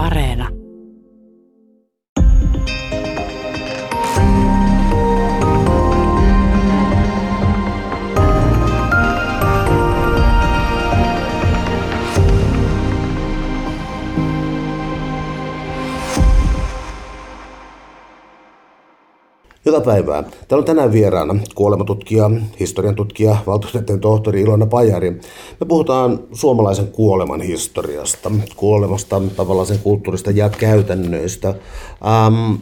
Areena. Hyvää päivää. Täällä on tänään vieraana kuolematutkija, historian tutkija, valtuutettujen tohtori Ilona Pajari. Me puhutaan suomalaisen kuoleman historiasta, kuolemasta, tavallaan sen kulttuurista ja käytännöistä. Ähm,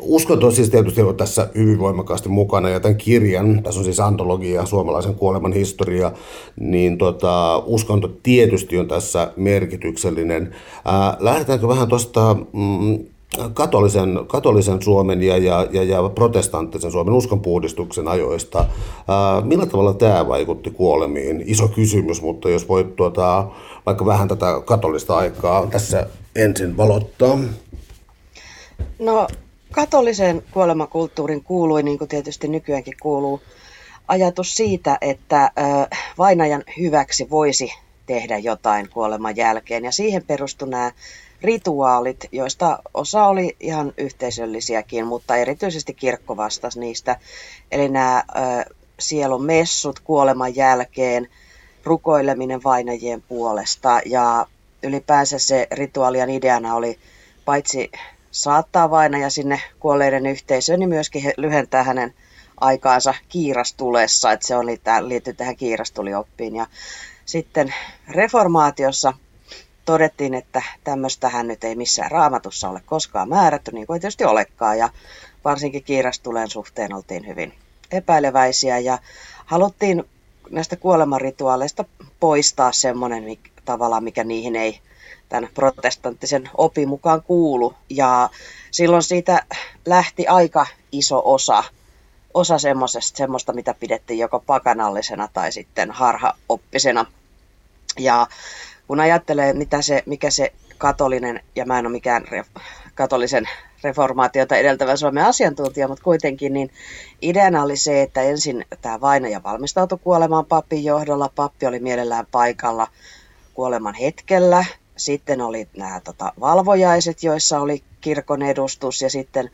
Uskonto on siis tietysti ollut tässä hyvin voimakkaasti mukana ja tämän kirjan, tässä on siis antologia suomalaisen kuoleman historia, niin tota, uskonto tietysti on tässä merkityksellinen. Ää, lähdetäänkö vähän tuosta mm, katolisen, katolisen Suomen ja, ja, ja, ja protestanttisen Suomen uskonpuhdistuksen ajoista. Ää, millä tavalla tämä vaikutti kuolemiin? Iso kysymys, mutta jos voit tuota, vaikka vähän tätä katolista aikaa tässä ensin valottaa. No katolisen kuolemakulttuurin kuului, niin kuin tietysti nykyäänkin kuuluu, ajatus siitä, että vainajan hyväksi voisi tehdä jotain kuoleman jälkeen. Ja siihen perustui nämä rituaalit, joista osa oli ihan yhteisöllisiäkin, mutta erityisesti kirkko vastasi niistä. Eli nämä ö, sielun messut kuoleman jälkeen, rukoileminen vainajien puolesta ja ylipäänsä se rituaalien ideana oli paitsi saattaa vainaja sinne kuolleiden yhteisöön, niin myöskin lyhentää hänen aikaansa kiirastulessa, että se oli, liittyy tähän kiirastulioppiin. Ja sitten reformaatiossa todettiin, että tämmöistähän nyt ei missään raamatussa ole koskaan määrätty, niin kuin ei tietysti olekaan. Ja varsinkin kiirastuleen suhteen oltiin hyvin epäileväisiä ja haluttiin näistä kuolemarituaaleista poistaa semmoinen tavalla, mikä niihin ei tämän protestanttisen opin mukaan kuulu. Ja silloin siitä lähti aika iso osa, osa semmoista, mitä pidettiin joko pakanallisena tai sitten harhaoppisena. Ja kun ajattelee, mitä se, mikä se katolinen, ja mä en ole mikään re, katolisen reformaatiota edeltävä Suomen asiantuntija, mutta kuitenkin, niin ideana oli se, että ensin tämä vainaja valmistautui kuolemaan papin johdolla. Pappi oli mielellään paikalla kuoleman hetkellä. Sitten oli nämä tota, valvojaiset, joissa oli kirkon edustus ja sitten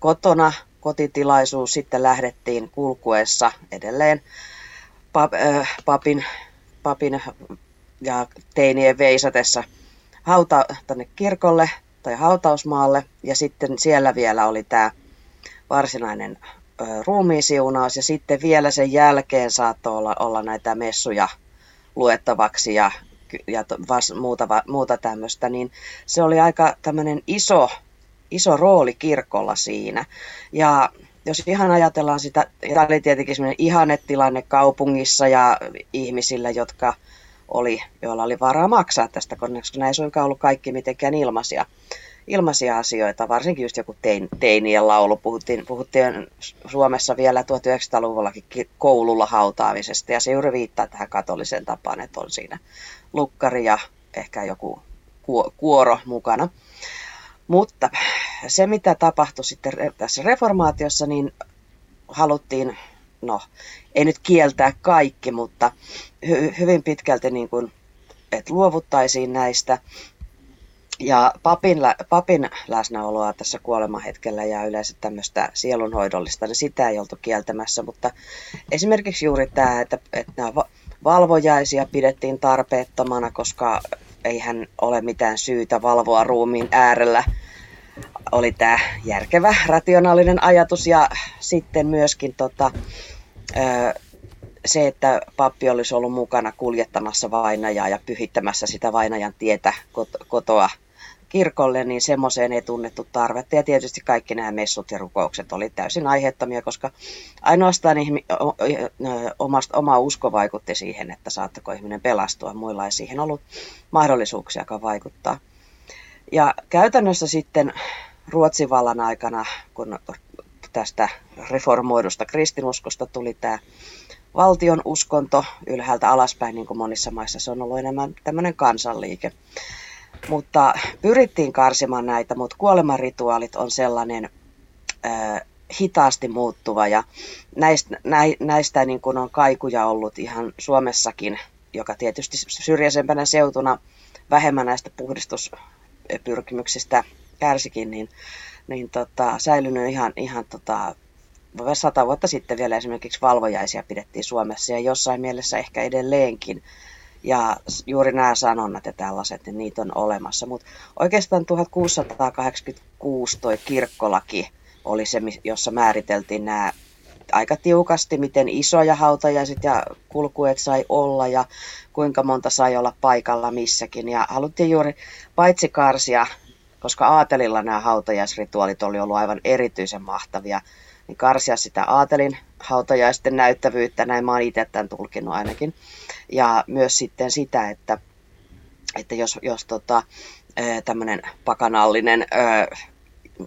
kotona kotitilaisuus. Sitten lähdettiin kulkuessa edelleen pap, äh, papin, papin ja teinien veisatessa hauta tänne kirkolle tai hautausmaalle. Ja sitten siellä vielä oli tämä varsinainen ö, ruumiisiunaus ja sitten vielä sen jälkeen saattoi olla, olla näitä messuja luettavaksi ja, ja vas, muuta, muuta tämmöistä, niin se oli aika tämmöinen iso, iso rooli kirkolla siinä. Ja jos ihan ajatellaan sitä, tämä oli tietenkin semmoinen kaupungissa ja ihmisillä, jotka oli, joilla oli varaa maksaa tästä, koska ei suinkaan ollut kaikki mitenkään ilmaisia, ilmaisia asioita, varsinkin just joku tein, teinien laulu. Puhuttiin, puhuttiin Suomessa vielä 1900-luvullakin koululla hautaamisesta, ja se juuri viittaa tähän katoliseen tapaan, että on siinä lukkari ja ehkä joku kuoro mukana. Mutta se, mitä tapahtui sitten tässä reformaatiossa, niin haluttiin no ei nyt kieltää kaikki, mutta hy- hyvin pitkälti niin kuin, että luovuttaisiin näistä. Ja papin, papin läsnäoloa tässä kuolemahetkellä ja yleensä tämmöistä sielunhoidollista, niin sitä ei oltu kieltämässä, mutta esimerkiksi juuri tämä, että, että nämä valvojaisia pidettiin tarpeettomana, koska eihän ole mitään syytä valvoa ruumiin äärellä, oli tämä järkevä, rationaalinen ajatus ja sitten myöskin tota, se, että pappi olisi ollut mukana kuljettamassa vainajaa ja pyhittämässä sitä vainajan tietä kotoa kirkolle, niin semmoiseen ei tunnettu tarvetta. Ja tietysti kaikki nämä messut ja rukoukset oli täysin aiheettomia, koska ainoastaan omasta, oma usko vaikutti siihen, että saattako ihminen pelastua. Muilla ei siihen ollut mahdollisuuksiakaan vaikuttaa. Ja käytännössä sitten Ruotsin vallan aikana, kun tästä reformoidusta kristinuskosta tuli tämä valtion uskonto ylhäältä alaspäin, niin kuin monissa maissa se on ollut enemmän tämmöinen kansanliike. Mutta pyrittiin karsimaan näitä, mutta kuolemarituaalit on sellainen äh, hitaasti muuttuva ja näistä, näistä niin kuin on kaikuja ollut ihan Suomessakin, joka tietysti syrjäisempänä seutuna vähemmän näistä puhdistus pyrkimyksistä kärsikin, niin, niin tota, säilynyt ihan, ihan tota, sata vuotta sitten vielä esimerkiksi valvojaisia pidettiin Suomessa ja jossain mielessä ehkä edelleenkin. Ja juuri nämä sanonnat ja tällaiset, niin niitä on olemassa. Mutta oikeastaan 1686 toi kirkkolaki oli se, jossa määriteltiin nämä aika tiukasti, miten isoja hautajaiset ja kulkuet sai olla ja kuinka monta sai olla paikalla missäkin. Ja haluttiin juuri paitsi karsia, koska aatelilla nämä hautajaisrituaalit oli ollut aivan erityisen mahtavia, niin karsia sitä aatelin hautajaisten näyttävyyttä, näin mä oon itse tämän tulkinut ainakin. Ja myös sitten sitä, että, että jos, jos tota, tämmöinen pakanallinen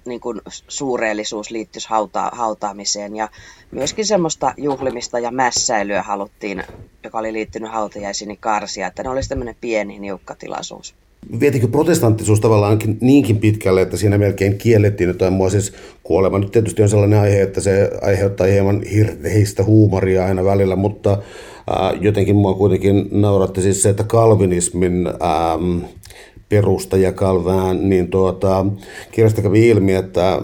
niin kuin suureellisuus liittyisi hauta, hautaamiseen ja myöskin semmoista juhlimista ja mässäilyä haluttiin, joka oli liittynyt hautajaisiin, niin karsia, että ne olisi tämmöinen pieni niukka tilaisuus. Vietikö protestanttisuus tavallaan niinkin pitkälle, että siinä melkein kiellettiin jotain mua siis kuolema. Nyt tietysti on sellainen aihe, että se aiheuttaa hieman hirveistä huumoria aina välillä, mutta äh, jotenkin mua kuitenkin nauratti siis se, että kalvinismin ähm, perustaja Calvin, niin tuota, kirjasta kävi ilmi, että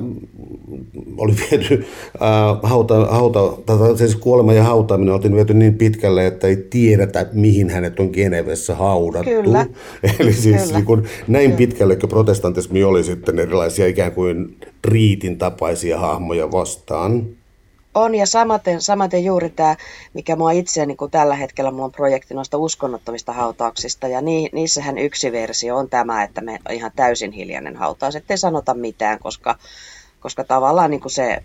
oli viety äh, hauta, hauta, tai siis kuolema ja hautaaminen oltiin viety niin pitkälle, että ei tiedetä, mihin hänet on Genevessä haudattu. Kyllä. Eli siis Kyllä. Niin kuin, näin Kyllä. pitkälle, kun protestantismi oli sitten erilaisia ikään kuin riitin tapaisia hahmoja vastaan. On ja samaten, samaten juuri tämä, mikä mua itse niin kuin tällä hetkellä mulla on projekti noista uskonnottomista hautauksista ja ni, niissähän yksi versio on tämä, että me ihan täysin hiljainen hautaus, ettei sanota mitään, koska, koska tavallaan niin kuin se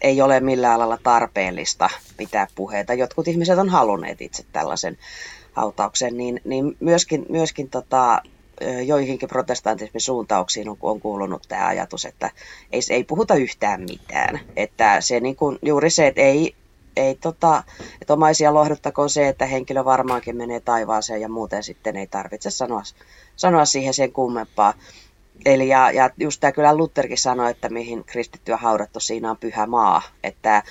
ei ole millään lailla tarpeellista pitää puheita. Jotkut ihmiset on halunneet itse tällaisen hautauksen, niin, niin myöskin, myöskin tota, joihinkin protestantismin suuntauksiin on, on kuulunut tämä ajatus, että ei, ei puhuta yhtään mitään. Että se niin kuin, juuri se, että ei, ei tota, että omaisia lohduttakoon se, että henkilö varmaankin menee taivaaseen ja muuten sitten ei tarvitse sanoa, sanoa siihen sen kummempaa. Eli ja, ja just tämä kyllä Lutherkin sanoi, että mihin kristittyä haudattu, siinä on pyhä maa, että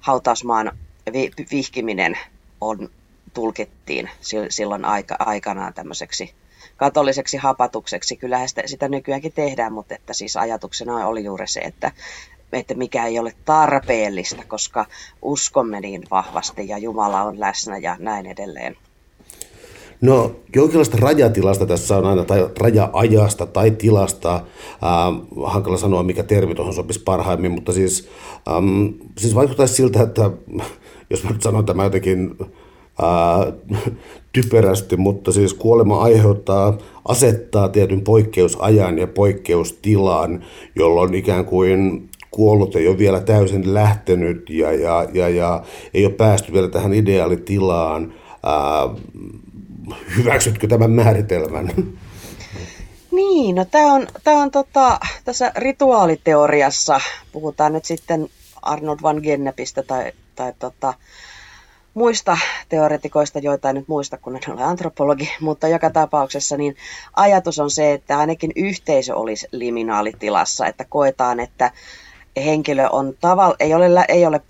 hautausmaan vi, vihkiminen on, tulkittiin silloin aika, aikanaan tämmöiseksi katoliseksi hapatukseksi. Kyllähän sitä, sitä nykyäänkin tehdään, mutta että siis ajatuksena oli juuri se, että, että mikä ei ole tarpeellista, koska uskomme niin vahvasti ja Jumala on läsnä ja näin edelleen. No jonkinlaista rajatilasta tässä on aina, tai raja-ajasta tai tilasta, äh, hankala sanoa mikä termi tuohon sopisi parhaimmin, mutta siis, ähm, siis vaikuttaisi siltä, että jos mä nyt sanon tämä jotenkin ää, typerästi, mutta siis kuolema aiheuttaa, asettaa tietyn poikkeusajan ja poikkeustilan, jolloin ikään kuin kuollut ei ole vielä täysin lähtenyt ja, ja, ja, ja ei ole päästy vielä tähän ideaalitilaan. Ää, hyväksytkö tämän määritelmän? Niin, no tämä on, tää on tota, tässä rituaaliteoriassa, puhutaan nyt sitten Arnold van Gennepistä tai, tai tota, muista teoretikoista, joita en nyt muista, kun en ole antropologi, mutta joka tapauksessa niin ajatus on se, että ainakin yhteisö olisi liminaalitilassa, että koetaan, että henkilö on tavalla, ei ole, ei ole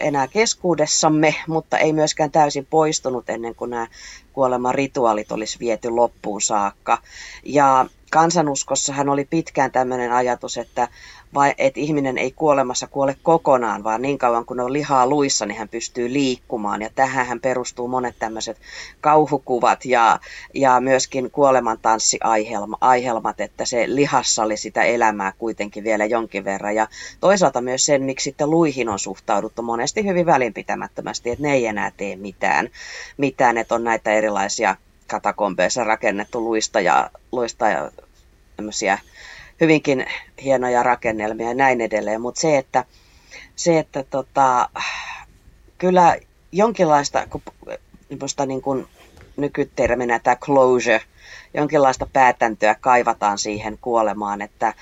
enää keskuudessamme, mutta ei myöskään täysin poistunut ennen kuin nämä kuoleman rituaalit olisi viety loppuun saakka. Ja kansanuskossahan oli pitkään tämmöinen ajatus, että vai että ihminen ei kuolemassa kuole kokonaan, vaan niin kauan kun on lihaa luissa, niin hän pystyy liikkumaan. Ja tähän perustuu monet tämmöiset kauhukuvat ja, ja myöskin kuolemantanssiaihelmat, että se lihassa oli sitä elämää kuitenkin vielä jonkin verran. Ja toisaalta myös sen, miksi sitten luihin on suhtauduttu monesti hyvin välinpitämättömästi, että ne ei enää tee mitään, mitään että on näitä erilaisia katakombeissa rakennettu luista ja, luista ja tämmöisiä hyvinkin hienoja rakennelmia ja näin edelleen, mutta se, että, se, että tota, kyllä jonkinlaista, niin kuin nykyterminä tämä closure, jonkinlaista päätäntöä kaivataan siihen kuolemaan, että,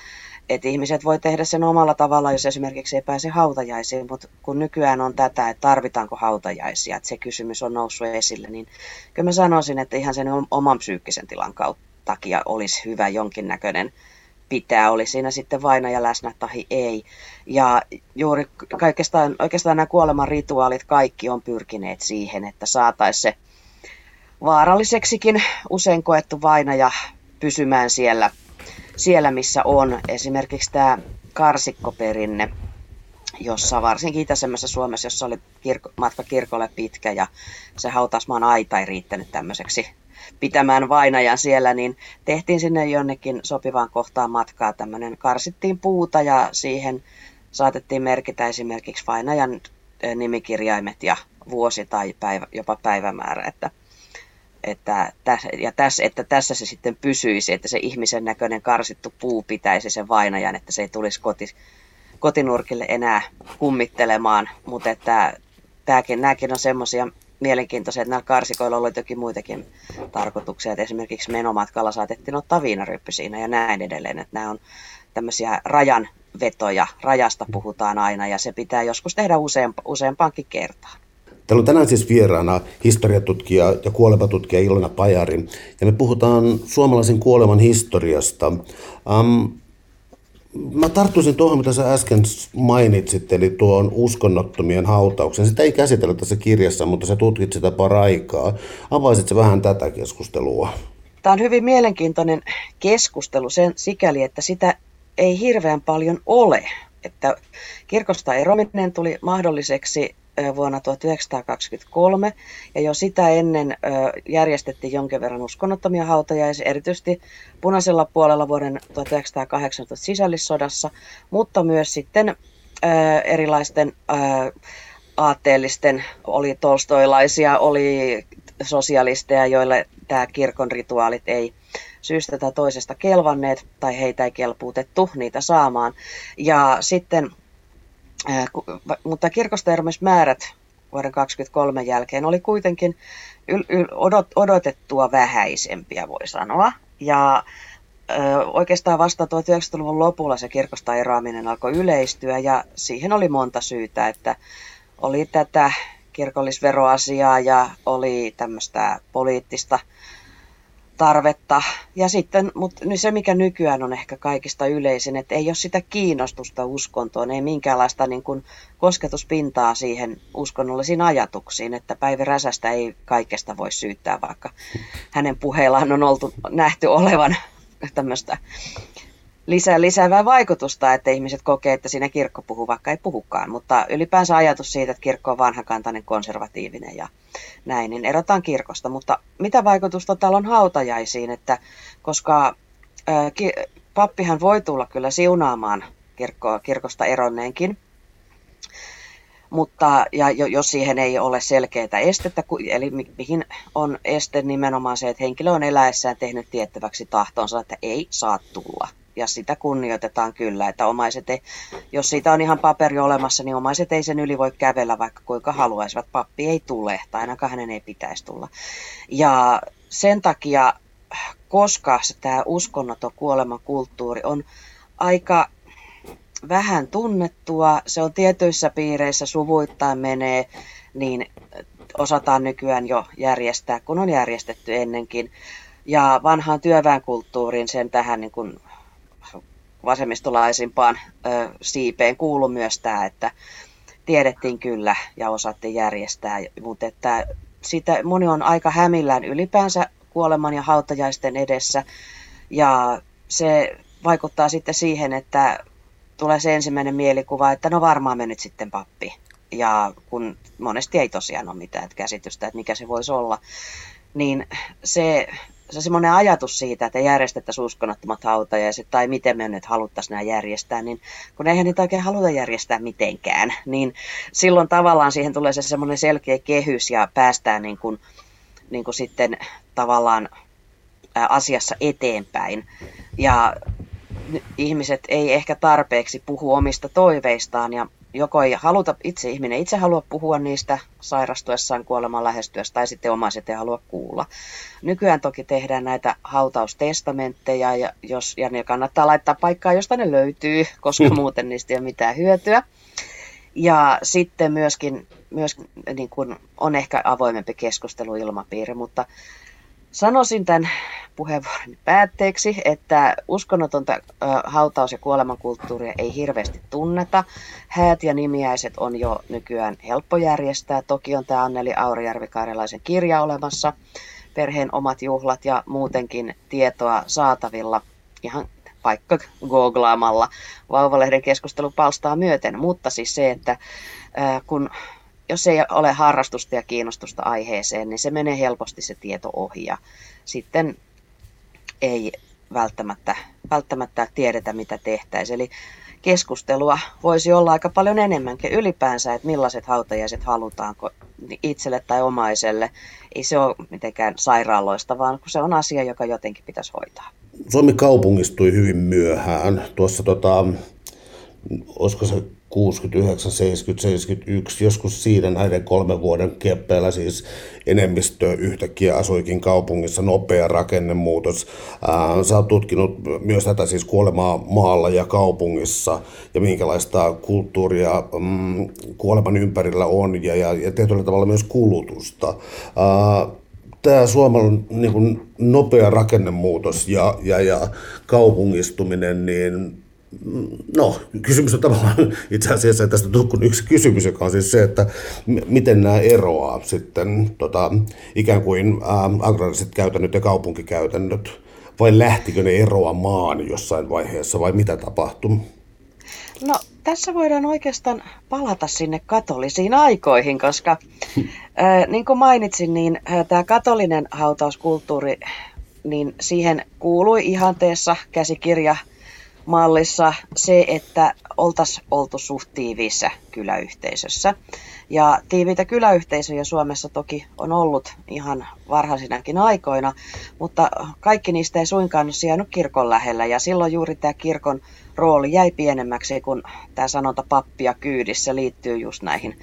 että ihmiset voi tehdä sen omalla tavalla, jos esimerkiksi ei pääse hautajaisiin, mutta kun nykyään on tätä, että tarvitaanko hautajaisia, että se kysymys on noussut esille, niin kyllä mä sanoisin, että ihan sen oman psyykkisen tilan kautta takia olisi hyvä jonkinnäköinen pitää, oli siinä sitten vainaja läsnä tai ei. Ja juuri oikeastaan, oikeastaan nämä kuoleman rituaalit kaikki on pyrkineet siihen, että saataisiin se vaaralliseksikin usein koettu vainaja pysymään siellä siellä, missä on esimerkiksi tämä karsikkoperinne, jossa varsinkin itäisemmässä Suomessa, jossa oli kirko, matka kirkolle pitkä ja se hautausmaan aita ei riittänyt tämmöiseksi pitämään vainajan siellä, niin tehtiin sinne jonnekin sopivaan kohtaan matkaa. Tämmöinen, karsittiin puuta ja siihen saatettiin merkitä esimerkiksi vainajan nimikirjaimet ja vuosi tai päivä, jopa päivämäärä, että, että, ja tässä, että tässä se sitten pysyisi, että se ihmisen näköinen karsittu puu pitäisi sen vainajan, että se ei tulisi koti, kotinurkille enää kummittelemaan, mutta että tämäkin, nämäkin on semmoisia mielenkiintoisia, että näillä karsikoilla oli jokin muitakin tarkoituksia, että esimerkiksi menomatkalla saatettiin ottaa viinaryppy siinä ja näin edelleen, että nämä on tämmöisiä rajan vetoja, rajasta puhutaan aina ja se pitää joskus tehdä useampa, useampaankin kertaan. Täällä on tänään siis vieraana historiatutkija ja kuolematutkija Ilona Pajarin, ja me puhutaan suomalaisen kuoleman historiasta. Um, mä tarttuisin tuohon, mitä sä äsken mainitsit, eli tuon uskonnottomien hautauksen. Sitä ei käsitellä tässä kirjassa, mutta sä tutkit sitä paraikaa. Avaisit se vähän tätä keskustelua? Tämä on hyvin mielenkiintoinen keskustelu sen sikäli, että sitä ei hirveän paljon ole. Että kirkosta erominen tuli mahdolliseksi vuonna 1923 ja jo sitä ennen järjestettiin jonkin verran uskonnottomia hautajaisia, erityisesti punaisella puolella vuoden 1918 sisällissodassa, mutta myös sitten erilaisten aatteellisten, oli tolstoilaisia, oli sosialisteja, joille tämä kirkon rituaalit ei syystä tai toisesta kelvanneet tai heitä ei kelpuutettu niitä saamaan. Ja sitten mutta kirkosta määrät vuoden 2023 jälkeen oli kuitenkin odotettua vähäisempiä, voi sanoa. Ja oikeastaan vasta 1900-luvun lopulla se kirkosta eroaminen alkoi yleistyä ja siihen oli monta syytä, että oli tätä kirkollisveroasiaa ja oli tämmöistä poliittista tarvetta. Ja sitten, mutta se mikä nykyään on ehkä kaikista yleisin, että ei ole sitä kiinnostusta uskontoon, ei minkäänlaista niin kuin kosketuspintaa siihen uskonnollisiin ajatuksiin, että Päivi Räsästä ei kaikesta voi syyttää, vaikka hänen puheillaan on oltu nähty olevan tämmöistä lisää, lisäävää vaikutusta, että ihmiset kokee, että siinä kirkko puhuu, vaikka ei puhukaan. Mutta ylipäänsä ajatus siitä, että kirkko on vanhakantainen, konservatiivinen ja näin, niin erotaan kirkosta. Mutta mitä vaikutusta täällä on hautajaisiin, että koska ää, ki, pappihan voi tulla kyllä siunaamaan kirkko, kirkosta eronneenkin, mutta ja jos siihen ei ole selkeää estettä, eli mihin on este nimenomaan se, että henkilö on eläessään tehnyt tiettäväksi tahtonsa, että ei saa tulla ja sitä kunnioitetaan kyllä, että omaiset ei, jos siitä on ihan paperi olemassa, niin omaiset ei sen yli voi kävellä vaikka kuinka haluaisivat. Pappi ei tule, tai ainakaan hänen ei pitäisi tulla. Ja sen takia, koska tämä uskonnoton kuolemakulttuuri on aika vähän tunnettua, se on tietyissä piireissä suvuittain menee, niin osataan nykyään jo järjestää, kun on järjestetty ennenkin. Ja vanhaan työväenkulttuuriin sen tähän niin kuin vasemmistolaisimpaan ö, siipeen kuulu myös tämä, että tiedettiin kyllä ja osattiin järjestää, mutta että sitä, moni on aika hämillään ylipäänsä kuoleman ja hautajaisten edessä ja se vaikuttaa sitten siihen, että tulee se ensimmäinen mielikuva, että no varmaan me nyt sitten pappi. Ja kun monesti ei tosiaan ole mitään käsitystä, että mikä se voisi olla, niin se se semmoinen ajatus siitä, että järjestettäisiin uskonnottomat hautajaiset tai miten me nyt haluttaisiin nämä järjestää, niin kun eihän niitä oikein haluta järjestää mitenkään, niin silloin tavallaan siihen tulee se semmoinen selkeä kehys ja päästään niin kuin, niin kuin sitten tavallaan asiassa eteenpäin. Ja ihmiset ei ehkä tarpeeksi puhu omista toiveistaan ja joko ei haluta itse ihminen itse halua puhua niistä sairastuessaan kuoleman lähestyessä tai sitten omaiset ei halua kuulla. Nykyään toki tehdään näitä hautaustestamentteja ja, jos, ja ne kannattaa laittaa paikkaa, josta ne löytyy, koska hmm. muuten niistä ei ole mitään hyötyä. Ja sitten myöskin, myöskin niin kuin on ehkä avoimempi keskusteluilmapiiri, mutta Sanoisin tämän puheenvuoron päätteeksi, että uskonnotonta hautaus- ja kuolemankulttuuria ei hirveästi tunneta. Häät ja nimiäiset on jo nykyään helppo järjestää. Toki on tämä Anneli Aurijärvi Kaarelaisen kirja olemassa, perheen omat juhlat ja muutenkin tietoa saatavilla ihan vaikka googlaamalla vauvalehden keskustelupalstaa myöten, mutta siis se, että kun jos ei ole harrastusta ja kiinnostusta aiheeseen, niin se menee helposti se tieto ohi ja sitten ei välttämättä, välttämättä tiedetä, mitä tehtäisiin. Eli keskustelua voisi olla aika paljon enemmänkin ylipäänsä, että millaiset hautajaiset halutaanko itselle tai omaiselle. Ei se ole mitenkään sairaaloista, vaan se on asia, joka jotenkin pitäisi hoitaa. Suomi kaupungistui hyvin myöhään. Tuossa tota, olisiko se 69, 70, 71, joskus siinä näiden kolmen vuoden keppeillä siis enemmistö yhtäkkiä asuikin kaupungissa, nopea rakennemuutos. Sä oot tutkinut myös tätä siis kuolemaa maalla ja kaupungissa ja minkälaista kulttuuria mm, kuoleman ympärillä on ja, ja, ja tietyllä tavalla myös kulutusta. Tämä Suomen niin kuin nopea rakennemuutos ja, ja, ja kaupungistuminen, niin no, kysymys on tavallaan itse asiassa, että tästä tuli yksi kysymys, joka on siis se, että miten nämä eroaa sitten tota, ikään kuin ää, agraariset käytännöt ja kaupunkikäytännöt, vai lähtikö ne eroamaan jossain vaiheessa, vai mitä tapahtui? No, tässä voidaan oikeastaan palata sinne katolisiin aikoihin, koska ää, niin kuin mainitsin, niin tämä katolinen hautauskulttuuri, niin siihen kuului ihanteessa käsikirja – mallissa se, että oltaisiin oltu suht tiiviissä kyläyhteisössä. Ja tiiviitä kyläyhteisöjä Suomessa toki on ollut ihan varhaisinakin aikoina, mutta kaikki niistä ei suinkaan sijainnut kirkon lähellä. Ja silloin juuri tämä kirkon rooli jäi pienemmäksi, kun tämä sanonta pappia kyydissä liittyy just näihin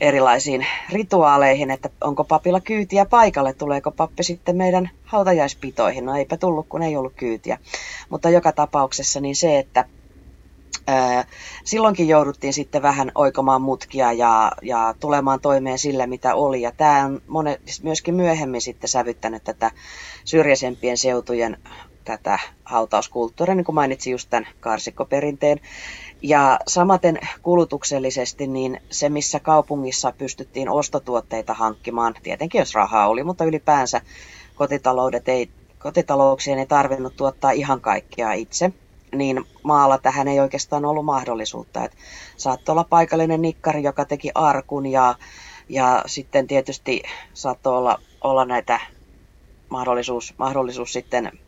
erilaisiin rituaaleihin, että onko papilla kyytiä paikalle, tuleeko pappi sitten meidän hautajaispitoihin. No eipä tullut, kun ei ollut kyytiä. Mutta joka tapauksessa niin se, että ää, silloinkin jouduttiin sitten vähän oikomaan mutkia ja, ja tulemaan toimeen sillä, mitä oli. Ja tämä on monet, myöskin myöhemmin sitten sävyttänyt tätä syrjäisempien seutujen tätä hautauskulttuuria, niin kuin mainitsin just tämän karsikkoperinteen. Ja samaten kulutuksellisesti, niin se missä kaupungissa pystyttiin ostotuotteita hankkimaan, tietenkin jos rahaa oli, mutta ylipäänsä kotitaloudet ei, kotitalouksien ei tarvinnut tuottaa ihan kaikkea itse, niin maalla tähän ei oikeastaan ollut mahdollisuutta. Että saattoi olla paikallinen nikkari, joka teki arkun ja, ja sitten tietysti saattoi olla, olla näitä mahdollisuus, mahdollisuus sitten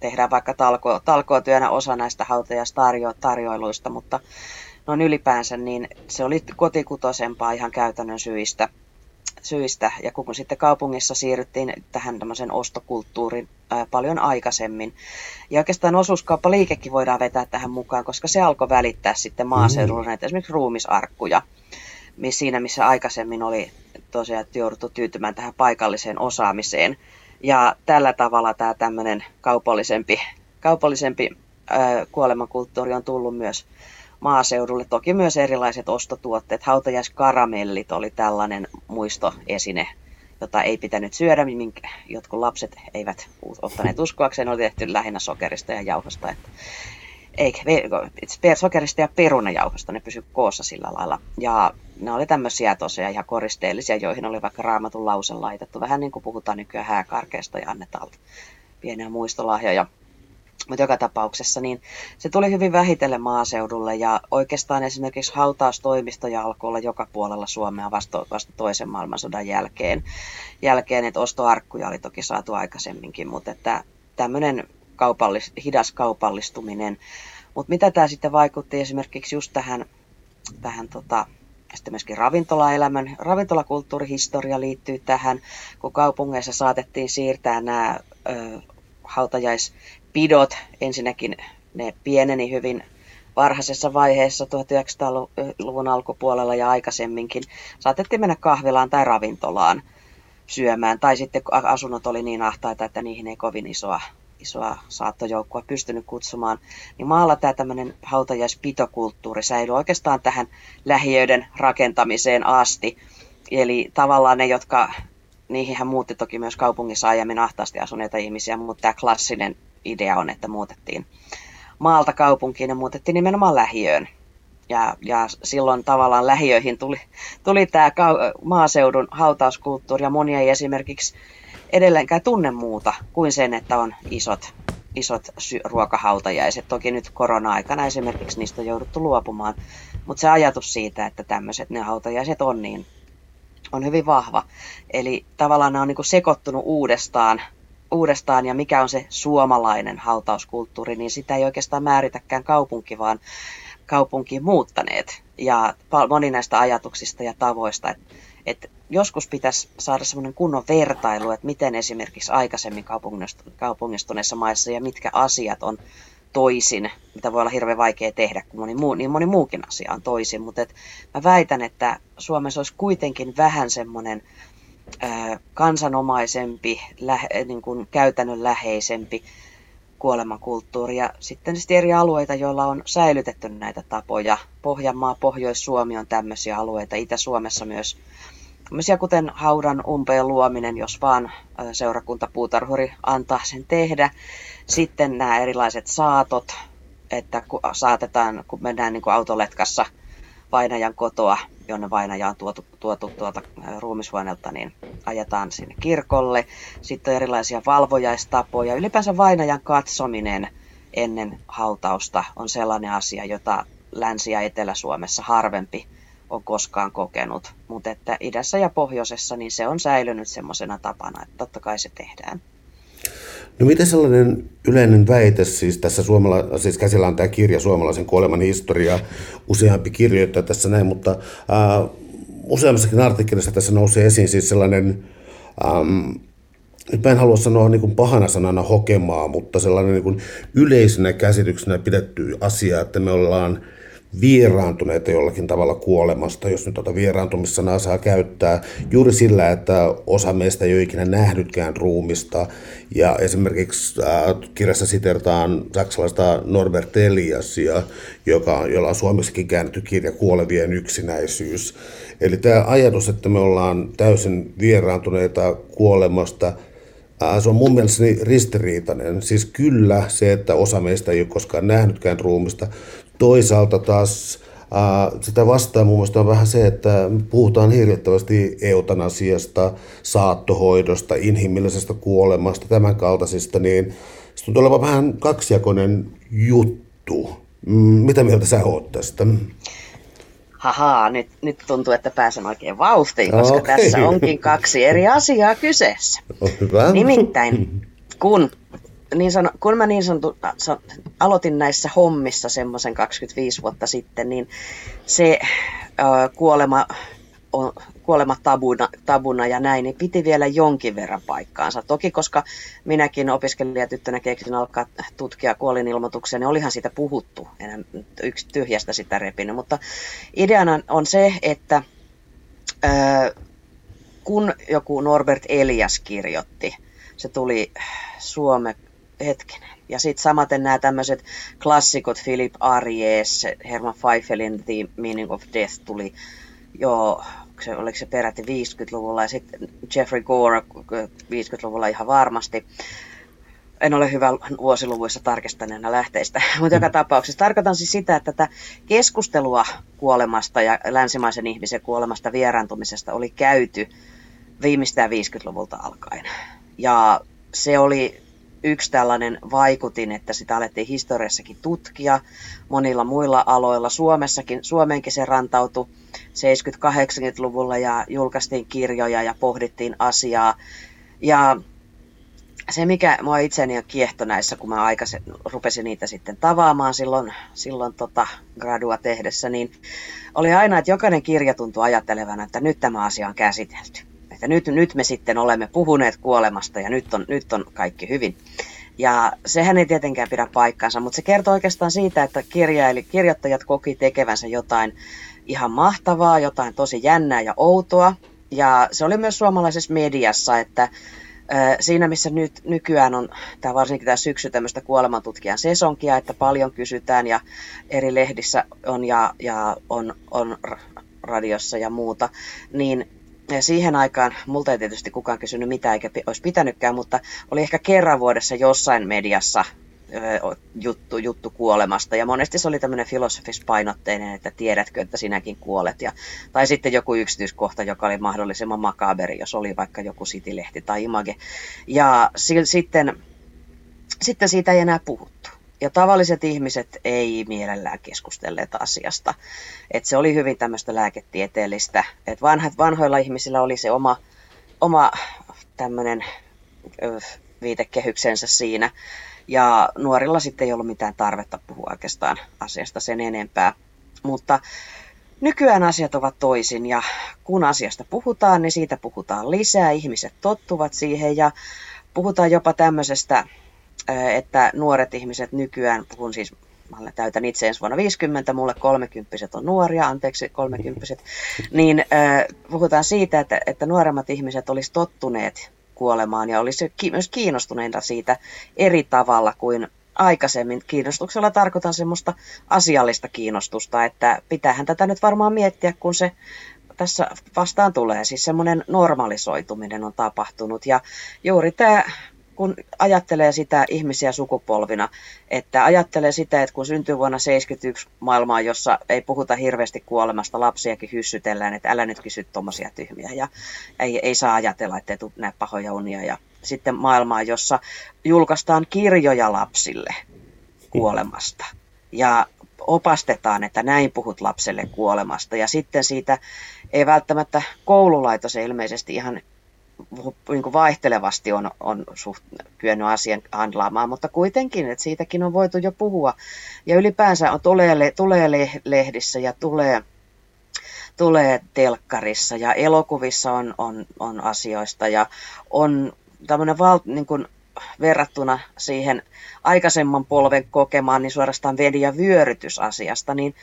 tehdään vaikka talko, talkootyönä osa näistä hautajaistarjoiluista, mutta noin ylipäänsä niin se oli kotikutosempaa ihan käytännön syistä. syistä. Ja kun sitten kaupungissa siirryttiin tähän tämmöisen ostokulttuurin ää, paljon aikaisemmin. Ja oikeastaan osuuskauppaliikekin voidaan vetää tähän mukaan, koska se alkoi välittää sitten maaseudulla mm. näitä esimerkiksi ruumisarkkuja, siinä missä aikaisemmin oli tosiaan jouduttu tyytymään tähän paikalliseen osaamiseen ja tällä tavalla tämä tämmöinen kaupallisempi, kaupallisempi kuolemakulttuuri on tullut myös maaseudulle. Toki myös erilaiset ostotuotteet. Hautajaiskaramellit oli tällainen muistoesine, jota ei pitänyt syödä, minkä jotkut lapset eivät ottaneet uskoakseen, oli tehty lähinnä sokerista ja jauhosta. Että eikä, sokerista ja perunajauhosta, ne pysy koossa sillä lailla. Ja ne oli tämmöisiä tosiaan ihan koristeellisia, joihin oli vaikka raamatun lause laitettu. Vähän niin kuin puhutaan nykyään hääkarkeasta ja annetaan pieniä muistolahjoja. Mutta joka tapauksessa niin se tuli hyvin vähitellen maaseudulle ja oikeastaan esimerkiksi hautaustoimistoja alkoi olla joka puolella Suomea vasta, vasta toisen maailmansodan jälkeen. jälkeen että ostoarkkuja oli toki saatu aikaisemminkin, mutta että tämmöinen kaupallis, hidas kaupallistuminen. Mutta mitä tämä sitten vaikutti esimerkiksi just tähän, tähän tota, sitten myöskin ravintolaelämän, ravintolakulttuurihistoria liittyy tähän, kun kaupungeissa saatettiin siirtää nämä hautajaispidot, ensinnäkin ne pieneni hyvin varhaisessa vaiheessa 1900-luvun alkupuolella ja aikaisemminkin. Saatettiin mennä kahvilaan tai ravintolaan syömään, tai sitten asunnot oli niin ahtaita, että niihin ei kovin isoa isoa saattojoukkoa pystynyt kutsumaan, niin maalla tämä tämmöinen hautajaispitokulttuuri säilyy oikeastaan tähän lähiöiden rakentamiseen asti. Eli tavallaan ne, jotka, niihin muutti toki myös kaupungissa aiemmin ahtaasti asuneita ihmisiä, mutta tämä klassinen idea on, että muutettiin maalta kaupunkiin ja muutettiin nimenomaan lähiöön. Ja, ja silloin tavallaan lähiöihin tuli, tuli tämä maaseudun hautauskulttuuri ja monia ei esimerkiksi edelleenkään tunne muuta kuin sen, että on isot isot ruokahautajaiset. Toki nyt korona-aikana esimerkiksi niistä on jouduttu luopumaan, mutta se ajatus siitä, että tämmöiset ne hautajaiset on, niin on hyvin vahva. Eli tavallaan ne on niin sekoittunut uudestaan, uudestaan ja mikä on se suomalainen hautauskulttuuri, niin sitä ei oikeastaan määritäkään kaupunki, vaan kaupunkiin muuttaneet. Ja moni näistä ajatuksista ja tavoista, että et joskus pitäisi saada semmoinen kunnon vertailu, että miten esimerkiksi aikaisemmin kaupungistuneissa maissa ja mitkä asiat on toisin, mitä voi olla hirveän vaikea tehdä, kun moni muu, niin moni muukin asia on toisin. Mutta et mä väitän, että Suomessa olisi kuitenkin vähän semmoinen kansanomaisempi, lähe, niin kuin käytännönläheisempi kuolemankulttuuri. Ja sitten eri alueita, joilla on säilytetty näitä tapoja. Pohjanmaa, Pohjois-Suomi on tämmöisiä alueita, Itä-Suomessa myös tämmöisiä kuten haudan umpeen luominen, jos vaan seurakuntapuutarhuri antaa sen tehdä. Sitten nämä erilaiset saatot, että kun saatetaan, kun mennään niin kuin autoletkassa vainajan kotoa, jonne vainaja on tuotu, tuotu tuolta ruumishuoneelta, niin ajetaan sinne kirkolle. Sitten on erilaisia valvojaistapoja. Ylipäänsä vainajan katsominen ennen hautausta on sellainen asia, jota Länsi- ja Etelä-Suomessa harvempi on koskaan kokenut. Mutta että idässä ja pohjoisessa niin se on säilynyt semmoisena tapana, että totta kai se tehdään. No miten sellainen yleinen väite, siis tässä suomala, siis käsillä on tämä kirja Suomalaisen kuoleman historia, useampi kirjoittaa tässä näin, mutta ää, useammassakin artikkelissa tässä nousee esiin siis sellainen, äm, nyt mä en halua sanoa niin kuin pahana sanana hokemaa, mutta sellainen niin kuin yleisenä käsityksenä pidetty asia, että me ollaan vieraantuneita jollakin tavalla kuolemasta, jos nyt tuota vieraantumissanaa saa käyttää, juuri sillä, että osa meistä ei ole ikinä nähnytkään ruumista. Ja esimerkiksi äh, kirjassa sitertaan saksalaista Norbert Eliasia, joka, jolla on suomessakin käännetty kirja Kuolevien yksinäisyys. Eli tämä ajatus, että me ollaan täysin vieraantuneita kuolemasta, äh, se on mun mielestäni ristiriitainen. Siis kyllä se, että osa meistä ei ole koskaan nähnytkään ruumista, Toisaalta taas sitä vastaan mun mielestä on vähän se, että puhutaan hirvittävästi eutanasiasta, saattohoidosta, inhimillisestä kuolemasta, tämän kaltaisista, niin se tuntuu olevan vähän kaksijakoinen juttu. Mm, mitä mieltä sä oot tästä? Haha, nyt, nyt tuntuu, että pääsen oikein vauhtiin, koska okay. tässä onkin kaksi eri asiaa kyseessä. On hyvä. Nimittäin, kun niin sano, kun mä niin sanottu, sa, aloitin näissä hommissa semmoisen 25 vuotta sitten, niin se ö, kuolema, on, kuolema tabuna, tabuna ja näin, niin piti vielä jonkin verran paikkaansa. Toki koska minäkin opiskelijatyttönä keksin alkaa tutkia kuolinilmoituksia, niin olihan siitä puhuttu, enää yksi tyhjästä sitä repinyt, mutta ideana on se, että kun joku Norbert Elias kirjoitti, se tuli Suome, hetkinen. Ja sitten samaten nämä tämmöiset klassikot, Philip Arjes, Herman Pfeiffelin The Meaning of Death tuli jo, se, oliko se peräti 50-luvulla, ja sitten Jeffrey Gore 50-luvulla ihan varmasti. En ole hyvä vuosiluvuissa tarkistaneena lähteistä, mutta joka tapauksessa tarkoitan siis sitä, että tätä keskustelua kuolemasta ja länsimaisen ihmisen kuolemasta vieraantumisesta oli käyty viimeistään 50-luvulta alkaen. Ja se oli yksi tällainen vaikutin, että sitä alettiin historiassakin tutkia monilla muilla aloilla. Suomessakin, Suomeenkin se rantautui 70-80-luvulla ja julkaistiin kirjoja ja pohdittiin asiaa. Ja se, mikä mua itseni on kiehto näissä, kun mä aikaisen, rupesin niitä sitten tavaamaan silloin, silloin tota gradua tehdessä, niin oli aina, että jokainen kirja tuntui ajattelevana, että nyt tämä asia on käsitelty että nyt, nyt me sitten olemme puhuneet kuolemasta ja nyt on, nyt on kaikki hyvin. Ja sehän ei tietenkään pidä paikkaansa, mutta se kertoo oikeastaan siitä, että kirjaili, kirjoittajat koki tekevänsä jotain ihan mahtavaa, jotain tosi jännää ja outoa. Ja se oli myös suomalaisessa mediassa, että Siinä missä nyt nykyään on, tämä varsinkin tämä syksy tämmöistä kuolemantutkijan sesonkia, että paljon kysytään ja eri lehdissä on ja, ja on, on radiossa ja muuta, niin ja siihen aikaan, multa ei tietysti kukaan kysynyt mitä eikä olisi pitänytkään, mutta oli ehkä kerran vuodessa jossain mediassa juttu, juttu kuolemasta. Ja monesti se oli tämmöinen filosofispainotteinen, että tiedätkö, että sinäkin kuolet. Ja, tai sitten joku yksityiskohta, joka oli mahdollisimman makaberi, jos oli vaikka joku sitilehti tai image. Ja si- sitten sitten siitä ei enää puhuttu. Ja tavalliset ihmiset ei mielellään keskustelleet asiasta. Et se oli hyvin tämmöistä lääketieteellistä. Et vanhat, vanhoilla ihmisillä oli se oma, oma tämmöinen viitekehyksensä siinä. Ja nuorilla sitten ei ollut mitään tarvetta puhua oikeastaan asiasta sen enempää. Mutta nykyään asiat ovat toisin ja kun asiasta puhutaan, niin siitä puhutaan lisää. Ihmiset tottuvat siihen ja puhutaan jopa tämmöisestä, että nuoret ihmiset nykyään, puhun siis mä täytän itse ensi vuonna 50, mulle kolmekymppiset on nuoria, anteeksi kolmekymppiset, niin puhutaan siitä, että, että nuoremmat ihmiset olisi tottuneet kuolemaan ja olisi myös kiinnostuneita siitä eri tavalla kuin aikaisemmin. Kiinnostuksella tarkoitan semmoista asiallista kiinnostusta, että pitäähän tätä nyt varmaan miettiä, kun se tässä vastaan tulee. Siis semmoinen normalisoituminen on tapahtunut ja juuri tämä kun ajattelee sitä ihmisiä sukupolvina, että ajattelee sitä, että kun syntyy vuonna 71 maailmaa, jossa ei puhuta hirveästi kuolemasta, lapsiakin hyssytellään, että älä nyt kysy tuommoisia tyhmiä ja ei, ei saa ajatella, että ei tule näin pahoja unia. Ja sitten maailmaa, jossa julkaistaan kirjoja lapsille kuolemasta ja opastetaan, että näin puhut lapselle kuolemasta. Ja sitten siitä ei välttämättä koululaitos ilmeisesti ihan niin kuin vaihtelevasti on, on suht, kyennyt asian handlaamaan, mutta kuitenkin, että siitäkin on voitu jo puhua. Ja ylipäänsä on, tulee, tulee lehdissä ja tulee, tulee telkkarissa ja elokuvissa on, on, on asioista ja on tämmöinen val, niin kuin verrattuna siihen aikaisemman polven kokemaan, niin suorastaan vedi- ja vyörytysasiasta, niin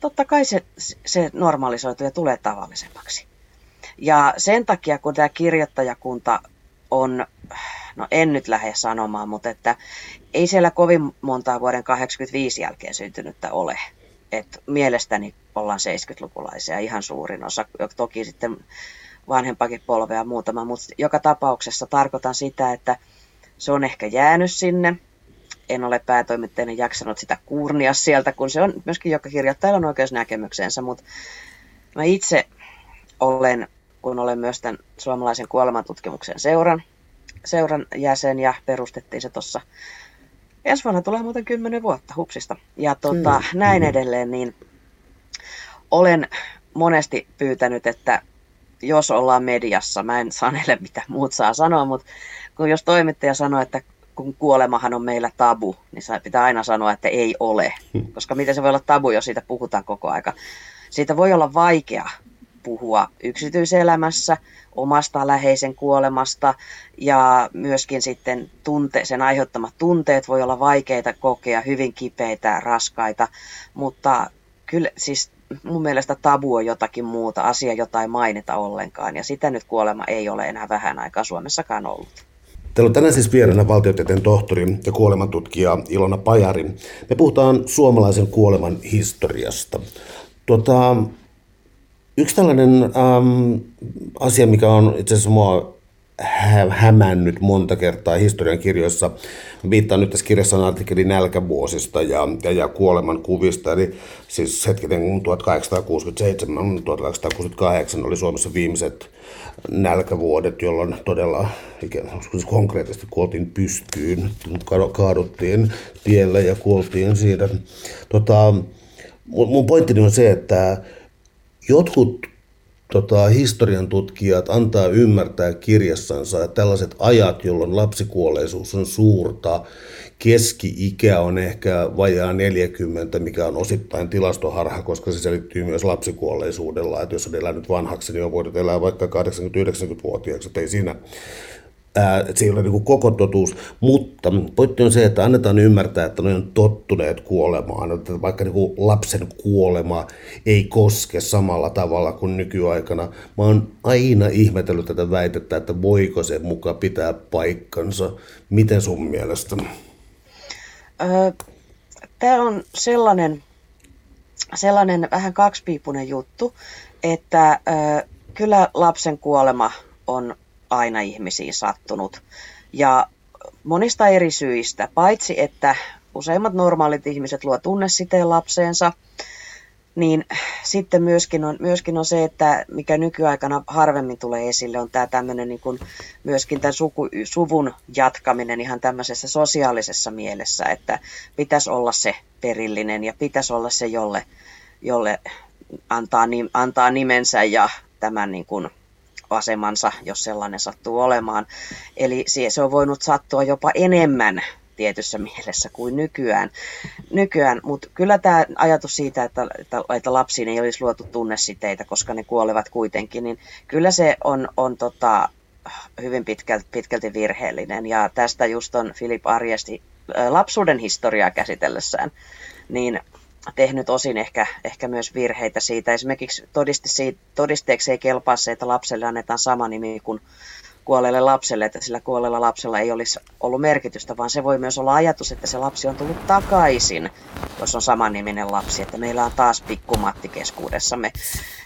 totta kai se, se normalisoituu ja tulee tavallisemmaksi. Ja sen takia, kun tämä kirjoittajakunta on, no en nyt lähde sanomaan, mutta että ei siellä kovin montaa vuoden 85 jälkeen syntynyttä ole. Et mielestäni ollaan 70-lukulaisia ihan suurin osa, toki sitten vanhempakin polvea muutama, mutta joka tapauksessa tarkoitan sitä, että se on ehkä jäänyt sinne. En ole päätoimittajana jaksanut sitä kuurnia sieltä, kun se on myöskin joka kirjoittajalla on oikeus näkemyksensä, mutta mä itse olen kun olen myös tämän suomalaisen kuolemantutkimuksen seuran, seuran jäsen ja perustettiin se tuossa ensi vuonna tulee muuten kymmenen vuotta hupsista. Ja tota, mm. näin edelleen, niin olen monesti pyytänyt, että jos ollaan mediassa, mä en sanele mitä muut saa sanoa, mutta kun jos toimittaja sanoo, että kun kuolemahan on meillä tabu, niin pitää aina sanoa, että ei ole. Hmm. Koska miten se voi olla tabu, jos siitä puhutaan koko aika. Siitä voi olla vaikea puhua yksityiselämässä omasta läheisen kuolemasta ja myöskin sitten tunte, sen aiheuttamat tunteet voi olla vaikeita kokea, hyvin kipeitä, raskaita, mutta kyllä siis mun mielestä tabu on jotakin muuta, asia jota ei mainita ollenkaan ja sitä nyt kuolema ei ole enää vähän aikaa Suomessakaan ollut. Täällä on tänään siis vieraana valtiotieteen tohtori ja kuolemantutkija Ilona Pajari. Me puhutaan suomalaisen kuoleman historiasta. Tuota, Yksi tällainen äm, asia, mikä on itse asiassa mua hä- hämännyt monta kertaa historian kirjoissa. Viittaan nyt tässä kirjassa artikkeli nälkävuosista ja, ja, ja kuoleman kuvista. Eli siis hetkinen 1867 1868 oli Suomessa viimeiset nälkävuodet, jolloin todella siis konkreettisesti kuoltiin pystyyn, kaaduttiin tielle ja kuoltiin siitä. Tota, mun pointtini on se, että Jotkut tota, historian tutkijat antaa ymmärtää kirjassansa, että tällaiset ajat, jolloin lapsikuolleisuus on suurta, keski-ikä on ehkä vajaa 40, mikä on osittain tilastoharha, koska se selittyy myös lapsikuolleisuudella, että jos on elänyt vanhaksi, niin on voinut elää vaikka 80-90-vuotiaaksi, että ei siinä Ää, se ei ole niin koko totuus, mutta pointti on se, että annetaan ymmärtää, että ne on tottuneet kuolemaan, että vaikka niin lapsen kuolema ei koske samalla tavalla kuin nykyaikana. Mä oon aina ihmetellyt tätä väitettä, että voiko se muka pitää paikkansa. Miten sun mielestä? Tämä on sellainen, sellainen vähän kaksipiipunen juttu, että kyllä lapsen kuolema on aina ihmisiin sattunut. Ja monista eri syistä, paitsi että useimmat normaalit ihmiset luo tunnesiteen lapseensa, niin sitten myöskin on, myöskin on se, että mikä nykyaikana harvemmin tulee esille, on tämä tämmöinen niin kuin myöskin tämän suku, suvun jatkaminen ihan tämmöisessä sosiaalisessa mielessä, että pitäisi olla se perillinen ja pitäisi olla se, jolle, jolle antaa, antaa nimensä ja tämän niin kuin asemansa, jos sellainen sattuu olemaan. Eli se on voinut sattua jopa enemmän tietyssä mielessä kuin nykyään. nykyään. Mutta kyllä tämä ajatus siitä, että, että, että lapsiin ei olisi luotu tunnesiteitä, koska ne kuolevat kuitenkin, niin kyllä se on, on tota, hyvin pitkälti, pitkälti virheellinen. Ja tästä just on Filip Arjesti lapsuuden historiaa käsitellessään, niin tehnyt osin ehkä, ehkä myös virheitä siitä. Esimerkiksi todiste, todisteeksi ei kelpaa se, että lapselle annetaan sama nimi kuin kuolleelle lapselle, että sillä kuolleella lapsella ei olisi ollut merkitystä, vaan se voi myös olla ajatus, että se lapsi on tullut takaisin, jos on samanniminen lapsi, että meillä on taas pikkumatti keskuudessamme.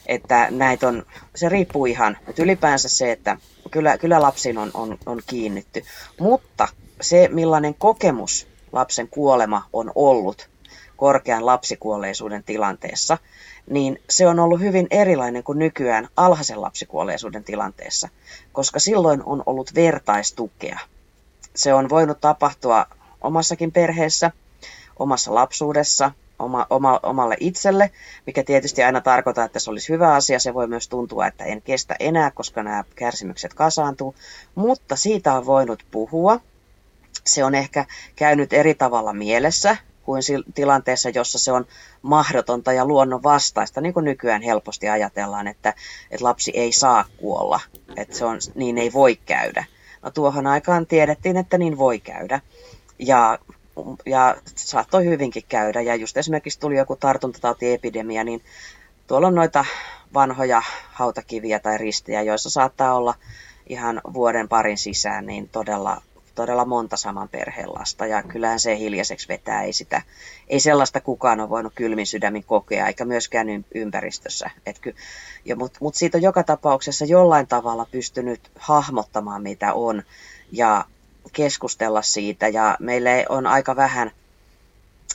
Että näitä on, se riippuu ihan, että ylipäänsä se, että kyllä, kyllä lapsiin on, on, on kiinnitty, mutta se millainen kokemus lapsen kuolema on ollut korkean lapsikuolleisuuden tilanteessa, niin se on ollut hyvin erilainen kuin nykyään alhaisen lapsikuolleisuuden tilanteessa, koska silloin on ollut vertaistukea. Se on voinut tapahtua omassakin perheessä, omassa lapsuudessa, oma, oma, omalle itselle, mikä tietysti aina tarkoittaa, että se olisi hyvä asia. Se voi myös tuntua, että en kestä enää, koska nämä kärsimykset kasaantuu, mutta siitä on voinut puhua. Se on ehkä käynyt eri tavalla mielessä, kuin tilanteessa, jossa se on mahdotonta ja luonnon vastaista, niin kuin nykyään helposti ajatellaan, että, että lapsi ei saa kuolla, että se on, niin ei voi käydä. No tuohon aikaan tiedettiin, että niin voi käydä. Ja, ja saattoi hyvinkin käydä. Ja just esimerkiksi tuli joku tartuntatautiepidemia, niin tuolla on noita vanhoja hautakiviä tai ristejä, joissa saattaa olla ihan vuoden parin sisään niin todella todella monta saman perheen lasta ja kyllähän se hiljaiseksi vetää. Ei, sitä, ei sellaista kukaan ole voinut kylmin sydämin kokea, eikä myöskään ympäristössä. Mutta mut siitä on joka tapauksessa jollain tavalla pystynyt hahmottamaan, mitä on ja keskustella siitä. Ja meille on aika vähän,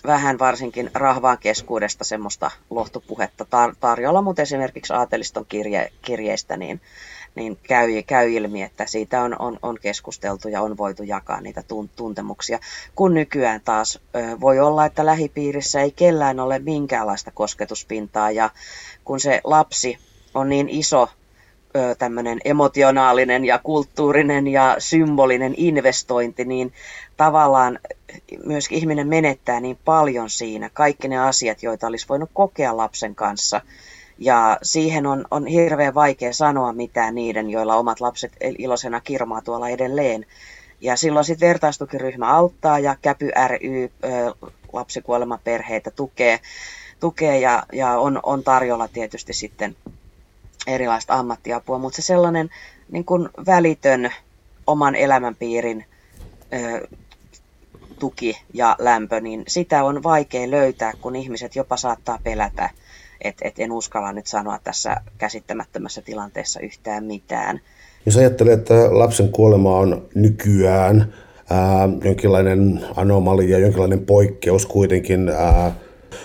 vähän varsinkin rahvaan keskuudesta semmoista lohtupuhetta tar- tarjolla, mutta esimerkiksi aateliston kirje, kirjeistä, niin niin käy, käy ilmi, että siitä on, on, on keskusteltu ja on voitu jakaa niitä tuntemuksia. Kun nykyään taas voi olla, että lähipiirissä ei kellään ole minkäänlaista kosketuspintaa ja kun se lapsi on niin iso tämmöinen emotionaalinen ja kulttuurinen ja symbolinen investointi, niin tavallaan myös ihminen menettää niin paljon siinä. Kaikki ne asiat, joita olisi voinut kokea lapsen kanssa, ja siihen on, on hirveän vaikea sanoa mitään niiden, joilla omat lapset iloisena kirmaa tuolla edelleen. Ja silloin sitten vertaistukiryhmä auttaa ja Käpy ry lapsikuolemaperheitä tukee, tukee ja, ja on, on tarjolla tietysti sitten erilaista ammattiapua, mutta se sellainen niin kuin välitön oman elämänpiirin ö, tuki ja lämpö, niin sitä on vaikea löytää, kun ihmiset jopa saattaa pelätä että et en uskalla nyt sanoa tässä käsittämättömässä tilanteessa yhtään mitään. Jos ajattelee, että lapsen kuolema on nykyään ää, jonkinlainen anomalia, jonkinlainen poikkeus kuitenkin, ää,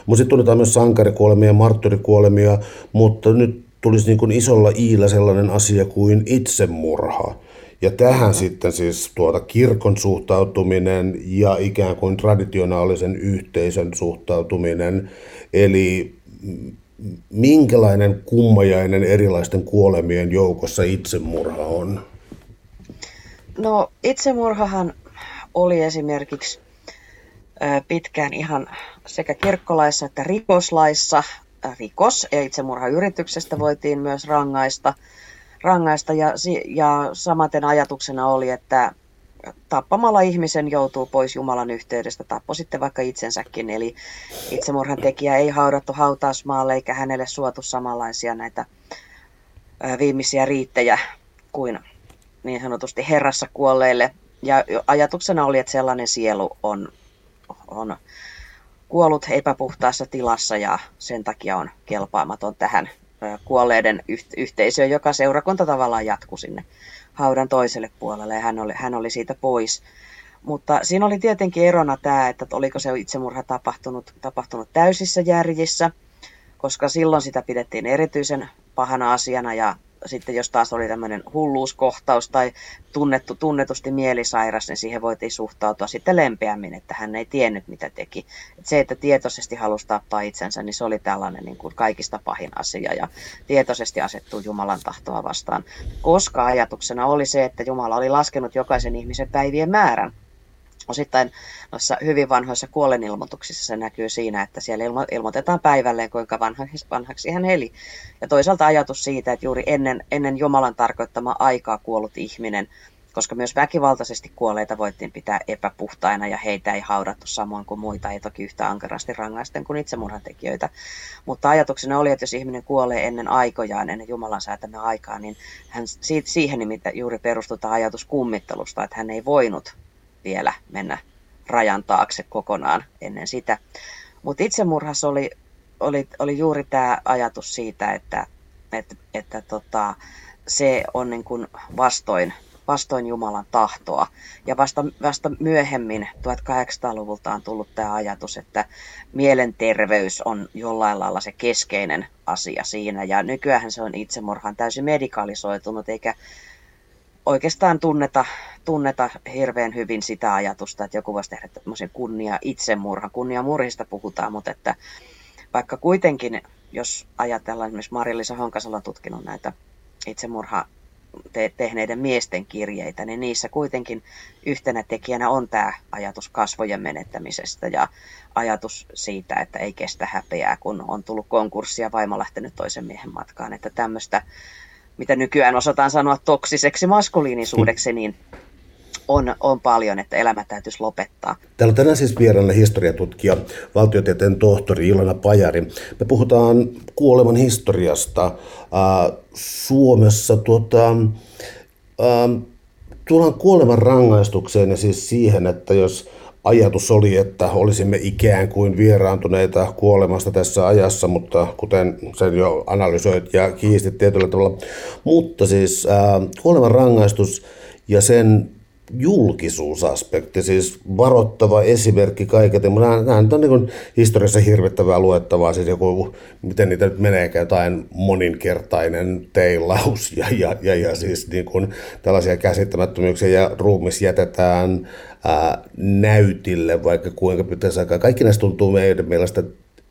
mutta sitten tunnetaan myös sankarikuolemia ja marttyrikuolemia, mutta nyt tulisi niin kuin isolla iillä sellainen asia kuin itsemurha. Ja tähän mm. sitten siis tuota kirkon suhtautuminen ja ikään kuin traditionaalisen yhteisön suhtautuminen. Eli minkälainen kummajainen erilaisten kuolemien joukossa itsemurha on? No itsemurhahan oli esimerkiksi pitkään ihan sekä kirkkolaissa että rikoslaissa rikos ja itsemurhayrityksestä voitiin myös rangaista. rangaista ja, ja samaten ajatuksena oli, että tappamalla ihmisen joutuu pois Jumalan yhteydestä, tappo sitten vaikka itsensäkin. Eli itsemurhan tekijä ei haudattu hautausmaalle eikä hänelle suotu samanlaisia näitä viimeisiä riittejä kuin niin sanotusti herrassa kuolleille. Ja ajatuksena oli, että sellainen sielu on, on kuollut epäpuhtaassa tilassa ja sen takia on kelpaamaton tähän kuolleiden yhteisöön, joka seurakunta tavallaan jatkui sinne haudan toiselle puolelle ja hän oli, hän oli siitä pois. Mutta siinä oli tietenkin erona tämä, että oliko se itsemurha tapahtunut, tapahtunut täysissä järjissä, koska silloin sitä pidettiin erityisen pahana asiana ja sitten jos taas oli tämmöinen hulluuskohtaus tai tunnettu, tunnetusti mielisairas, niin siihen voitiin suhtautua sitten lempeämmin, että hän ei tiennyt mitä teki. Et se, että tietoisesti halusi tappaa itsensä, niin se oli tällainen niin kuin kaikista pahin asia ja tietoisesti asettuu Jumalan tahtoa vastaan, koska ajatuksena oli se, että Jumala oli laskenut jokaisen ihmisen päivien määrän osittain noissa hyvin vanhoissa kuolenilmoituksissa se näkyy siinä, että siellä ilmo- ilmoitetaan päivälleen, kuinka vanhaksi, vanhaksi hän eli. Ja toisaalta ajatus siitä, että juuri ennen, ennen Jumalan tarkoittama aikaa kuollut ihminen, koska myös väkivaltaisesti kuolleita voittiin pitää epäpuhtaina ja heitä ei haudattu samoin kuin muita, ei toki yhtä ankarasti rangaisten kuin itsemurhatekijöitä. Mutta ajatuksena oli, että jos ihminen kuolee ennen aikojaan, ennen Jumalan säätämää aikaa, niin hän, siihen nimittäin juuri perustutaan ajatus kummittelusta, että hän ei voinut vielä mennä rajan taakse kokonaan ennen sitä. Mutta itsemurhassa oli, oli, oli juuri tämä ajatus siitä, että, että, että tota, se on niin kuin vastoin, vastoin Jumalan tahtoa. Ja vasta, vasta myöhemmin 1800-luvulta on tullut tämä ajatus, että mielenterveys on jollain lailla se keskeinen asia siinä. Ja nykyään se on itsemurhaan täysin medikalisoitunut, eikä oikeastaan tunneta, tunneta hirveän hyvin sitä ajatusta, että joku voisi tehdä tämmöisen kunnia itsemurhan. Kunnia murhista puhutaan, mutta että vaikka kuitenkin, jos ajatellaan esimerkiksi Mari-Liisa Honkasalo on tutkinut näitä itsemurha te- tehneiden miesten kirjeitä, niin niissä kuitenkin yhtenä tekijänä on tämä ajatus kasvojen menettämisestä ja ajatus siitä, että ei kestä häpeää, kun on tullut konkurssi ja vaimo lähtenyt toisen miehen matkaan. Että tämmöistä mitä nykyään osataan sanoa toksiseksi maskuliinisuudeksi, niin on, on paljon, että elämä täytyisi lopettaa. Täällä on tänään siis vieraana historiatutkija, valtiotieteen tohtori Ilona Pajari. Me puhutaan kuoleman historiasta äh, Suomessa. Tuota, äh, tullaan kuoleman rangaistukseen ja siis siihen, että jos ajatus oli, että olisimme ikään kuin vieraantuneita kuolemasta tässä ajassa, mutta kuten sen jo analysoit ja kiistit tietyllä tavalla. Mutta siis äh, kuoleman rangaistus ja sen julkisuusaspekti, siis varoittava esimerkki kaiketi. Nämä on niin historiassa hirvittävää luettavaa, siis joku, miten niitä nyt meneekään, jotain moninkertainen teilaus ja, ja, ja, ja siis niin kuin tällaisia käsittämättömyyksiä ja ruumis jätetään ää, näytille, vaikka kuinka pitäisi aikaa. Kaikki näistä tuntuu meidän mielestä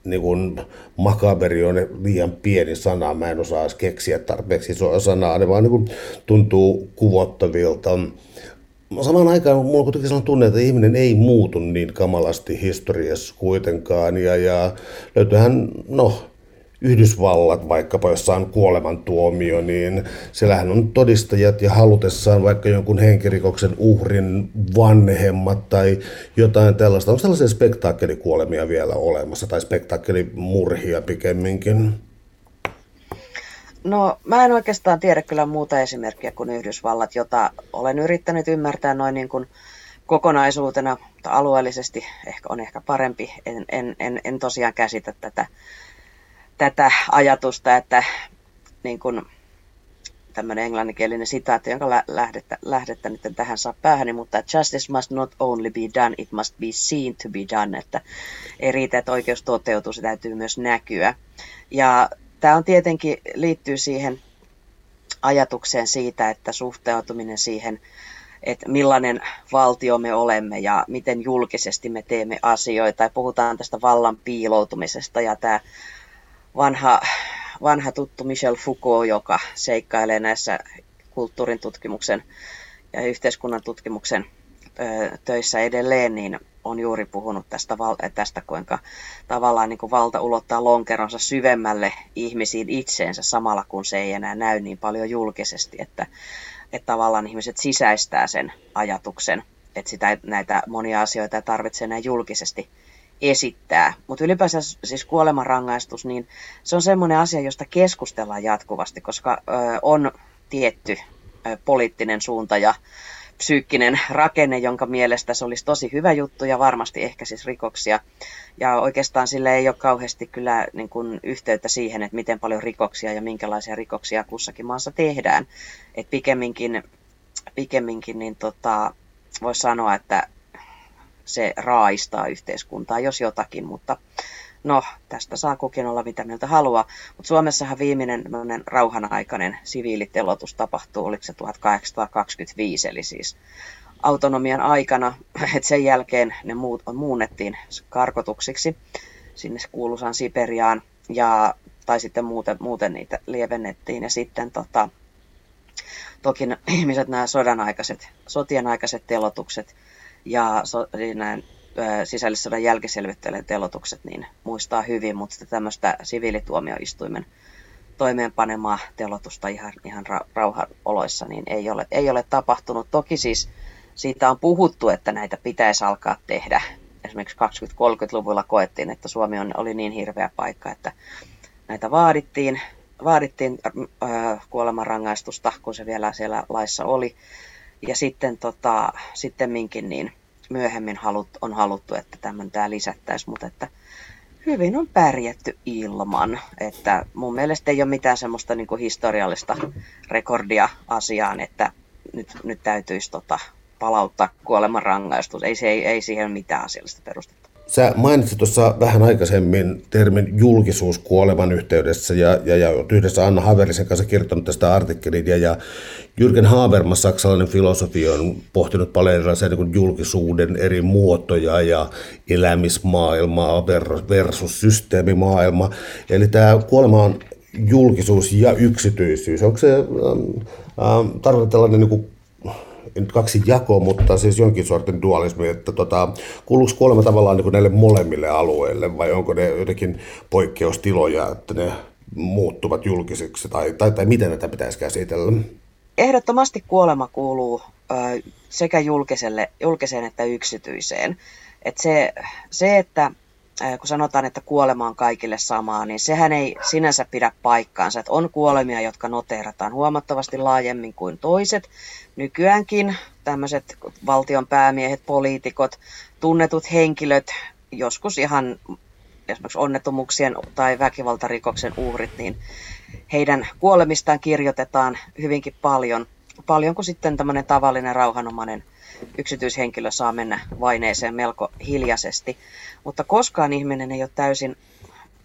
niin kuin makaberi on liian pieni sana, mä en osaa keksiä tarpeeksi isoa sanaa, ne vaan niin kuin tuntuu kuvottavilta samaan aikaan mulla on kuitenkin sellainen tunne, että ihminen ei muutu niin kamalasti historiassa kuitenkaan. Ja, ja löytyyhän, no, Yhdysvallat vaikkapa jossain kuolemantuomio, niin siellähän on todistajat ja halutessaan vaikka jonkun henkirikoksen uhrin vanhemmat tai jotain tällaista. Onko tällaisia spektaakkelikuolemia vielä olemassa tai spektaakelimurhia pikemminkin? No mä en oikeastaan tiedä kyllä muuta esimerkkiä kuin Yhdysvallat, jota olen yrittänyt ymmärtää noin niin kuin kokonaisuutena, mutta alueellisesti ehkä on ehkä parempi. En, en, en, en tosiaan käsitä tätä, tätä ajatusta, että niin kuin tämmöinen englanninkielinen sitaatti, jonka lähdettä, lähdettä nyt tähän saa päähän, mutta justice must not only be done, it must be seen to be done, että ei riitä, että oikeus toteutuu, se täytyy myös näkyä. Ja Tämä on tietenkin liittyy siihen ajatukseen siitä, että suhteutuminen siihen, että millainen valtio me olemme ja miten julkisesti me teemme asioita. Ja puhutaan tästä vallan piiloutumisesta ja tämä vanha, vanha tuttu Michel Foucault, joka seikkailee näissä kulttuurin tutkimuksen ja yhteiskunnan tutkimuksen töissä edelleen, niin on juuri puhunut tästä, tästä kuinka tavallaan niin kuin valta ulottaa lonkeronsa syvemmälle ihmisiin itseensä samalla kun se ei enää näy niin paljon julkisesti, että, että tavallaan ihmiset sisäistää sen ajatuksen, että sitä, näitä monia asioita ei tarvitse enää julkisesti esittää. Mutta ylipäänsä siis kuolemanrangaistus, niin se on semmoinen asia, josta keskustellaan jatkuvasti, koska ö, on tietty ö, poliittinen suunta ja psyykkinen rakenne, jonka mielestä se olisi tosi hyvä juttu ja varmasti ehkä siis rikoksia. Ja oikeastaan sille ei ole kauheasti kyllä niin kuin yhteyttä siihen, että miten paljon rikoksia ja minkälaisia rikoksia kussakin maassa tehdään. Et pikemminkin, pikemminkin niin tota, voisi sanoa, että se raaistaa yhteiskuntaa, jos jotakin, mutta no tästä saa kukin olla mitä mieltä haluaa, mutta Suomessahan viimeinen rauhanaikainen siviilitelotus tapahtuu, oliko se 1825, eli siis autonomian aikana, että sen jälkeen ne muut, muunnettiin karkotuksiksi sinne kuuluisaan Siperiaan, ja, tai sitten muuten, muuten niitä lievennettiin, ja sitten tota, toki ihmiset nämä sodan aikaiset, sotien aikaiset telotukset ja so, näin, sisällissodan jälkiselvittelijän telotukset niin muistaa hyvin, mutta tämmöistä siviilituomioistuimen toimeenpanemaa telotusta ihan, ihan ra- rauhanoloissa niin ei ole, ei ole tapahtunut. Toki siis siitä on puhuttu, että näitä pitäisi alkaa tehdä. Esimerkiksi 20-30-luvulla koettiin, että Suomi on, oli niin hirveä paikka, että näitä vaadittiin, vaadittiin äh, kuolemanrangaistusta, kun se vielä siellä laissa oli. Ja sitten tota, minkin niin myöhemmin halut, on haluttu, että tämän tämä lisättäisiin, mutta että hyvin on pärjätty ilman. Että mun mielestä ei ole mitään semmoista niin historiallista rekordia asiaan, että nyt, nyt täytyisi tota, palauttaa kuolemanrangaistus. Ei, se, ei, ei siihen mitään asiallista perustetta. Sä mainitsit tuossa vähän aikaisemmin termin julkisuus kuoleman yhteydessä ja, ja, ja yhdessä Anna Haverisen kanssa kirjoittanut tästä artikkelin ja, ja Jürgen Habermas, saksalainen filosofi, on pohtinut paljon erilaisia niin julkisuuden eri muotoja ja elämismaailmaa versus systeemimaailma. Eli tämä kuolema on julkisuus ja yksityisyys. Onko se ähm, ähm, tarkoittaa tällainen niin nyt kaksi jakoa, mutta siis jonkin sortin dualismi, että tota, kuuluuko kuolema tavallaan niin näille molemmille alueille vai onko ne jotenkin poikkeustiloja, että ne muuttuvat julkisiksi tai, tai, tai miten näitä pitäisi käsitellä? Ehdottomasti kuolema kuuluu ö, sekä julkiselle, julkiseen että yksityiseen. Et se, se, että kun sanotaan, että kuolema on kaikille samaa, niin sehän ei sinänsä pidä paikkaansa. Että on kuolemia, jotka noteerataan huomattavasti laajemmin kuin toiset. Nykyäänkin tämmöiset valtion päämiehet, poliitikot, tunnetut henkilöt, joskus ihan esimerkiksi onnettomuuksien tai väkivaltarikoksen uhrit, niin heidän kuolemistaan kirjoitetaan hyvinkin paljon, paljon kuin sitten tämmöinen tavallinen rauhanomainen yksityishenkilö saa mennä vaineeseen melko hiljaisesti. Mutta koskaan ihminen ei ole täysin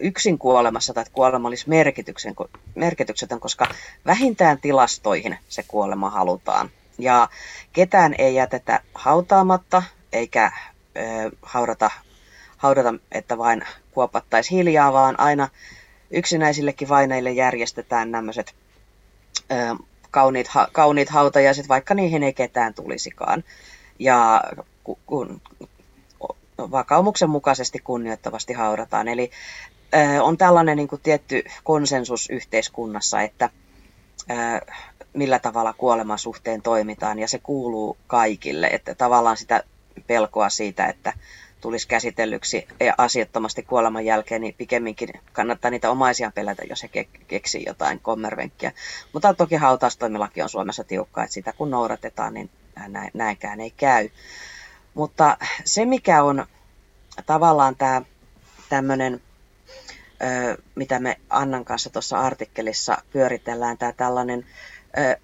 yksin kuolemassa tai kuolema olisi merkityksen, merkityksetön, koska vähintään tilastoihin se kuolema halutaan. Ja ketään ei jätetä hautaamatta eikä ö, haudata, haudata, että vain kuopattaisi hiljaa, vaan aina yksinäisillekin vaineille järjestetään nämöiset kauniit, ha, kauniit hautajaiset, vaikka niihin ei ketään tulisikaan. Ja kun, vakaumuksen mukaisesti kunnioittavasti haudataan. Eli on tällainen niin kuin tietty konsensus yhteiskunnassa, että millä tavalla kuoleman suhteen toimitaan, ja se kuuluu kaikille. Että tavallaan sitä pelkoa siitä, että tulisi käsitellyksi ja asiattomasti kuoleman jälkeen, niin pikemminkin kannattaa niitä omaisia pelätä, jos he keksii jotain kommervenkkiä. Mutta toki hautaustoimilaki on Suomessa tiukka, että sitä kun noudatetaan, niin näinkään ei käy. Mutta se, mikä on tavallaan tämä tämmöinen, mitä me Annan kanssa tuossa artikkelissa pyöritellään, tämä tällainen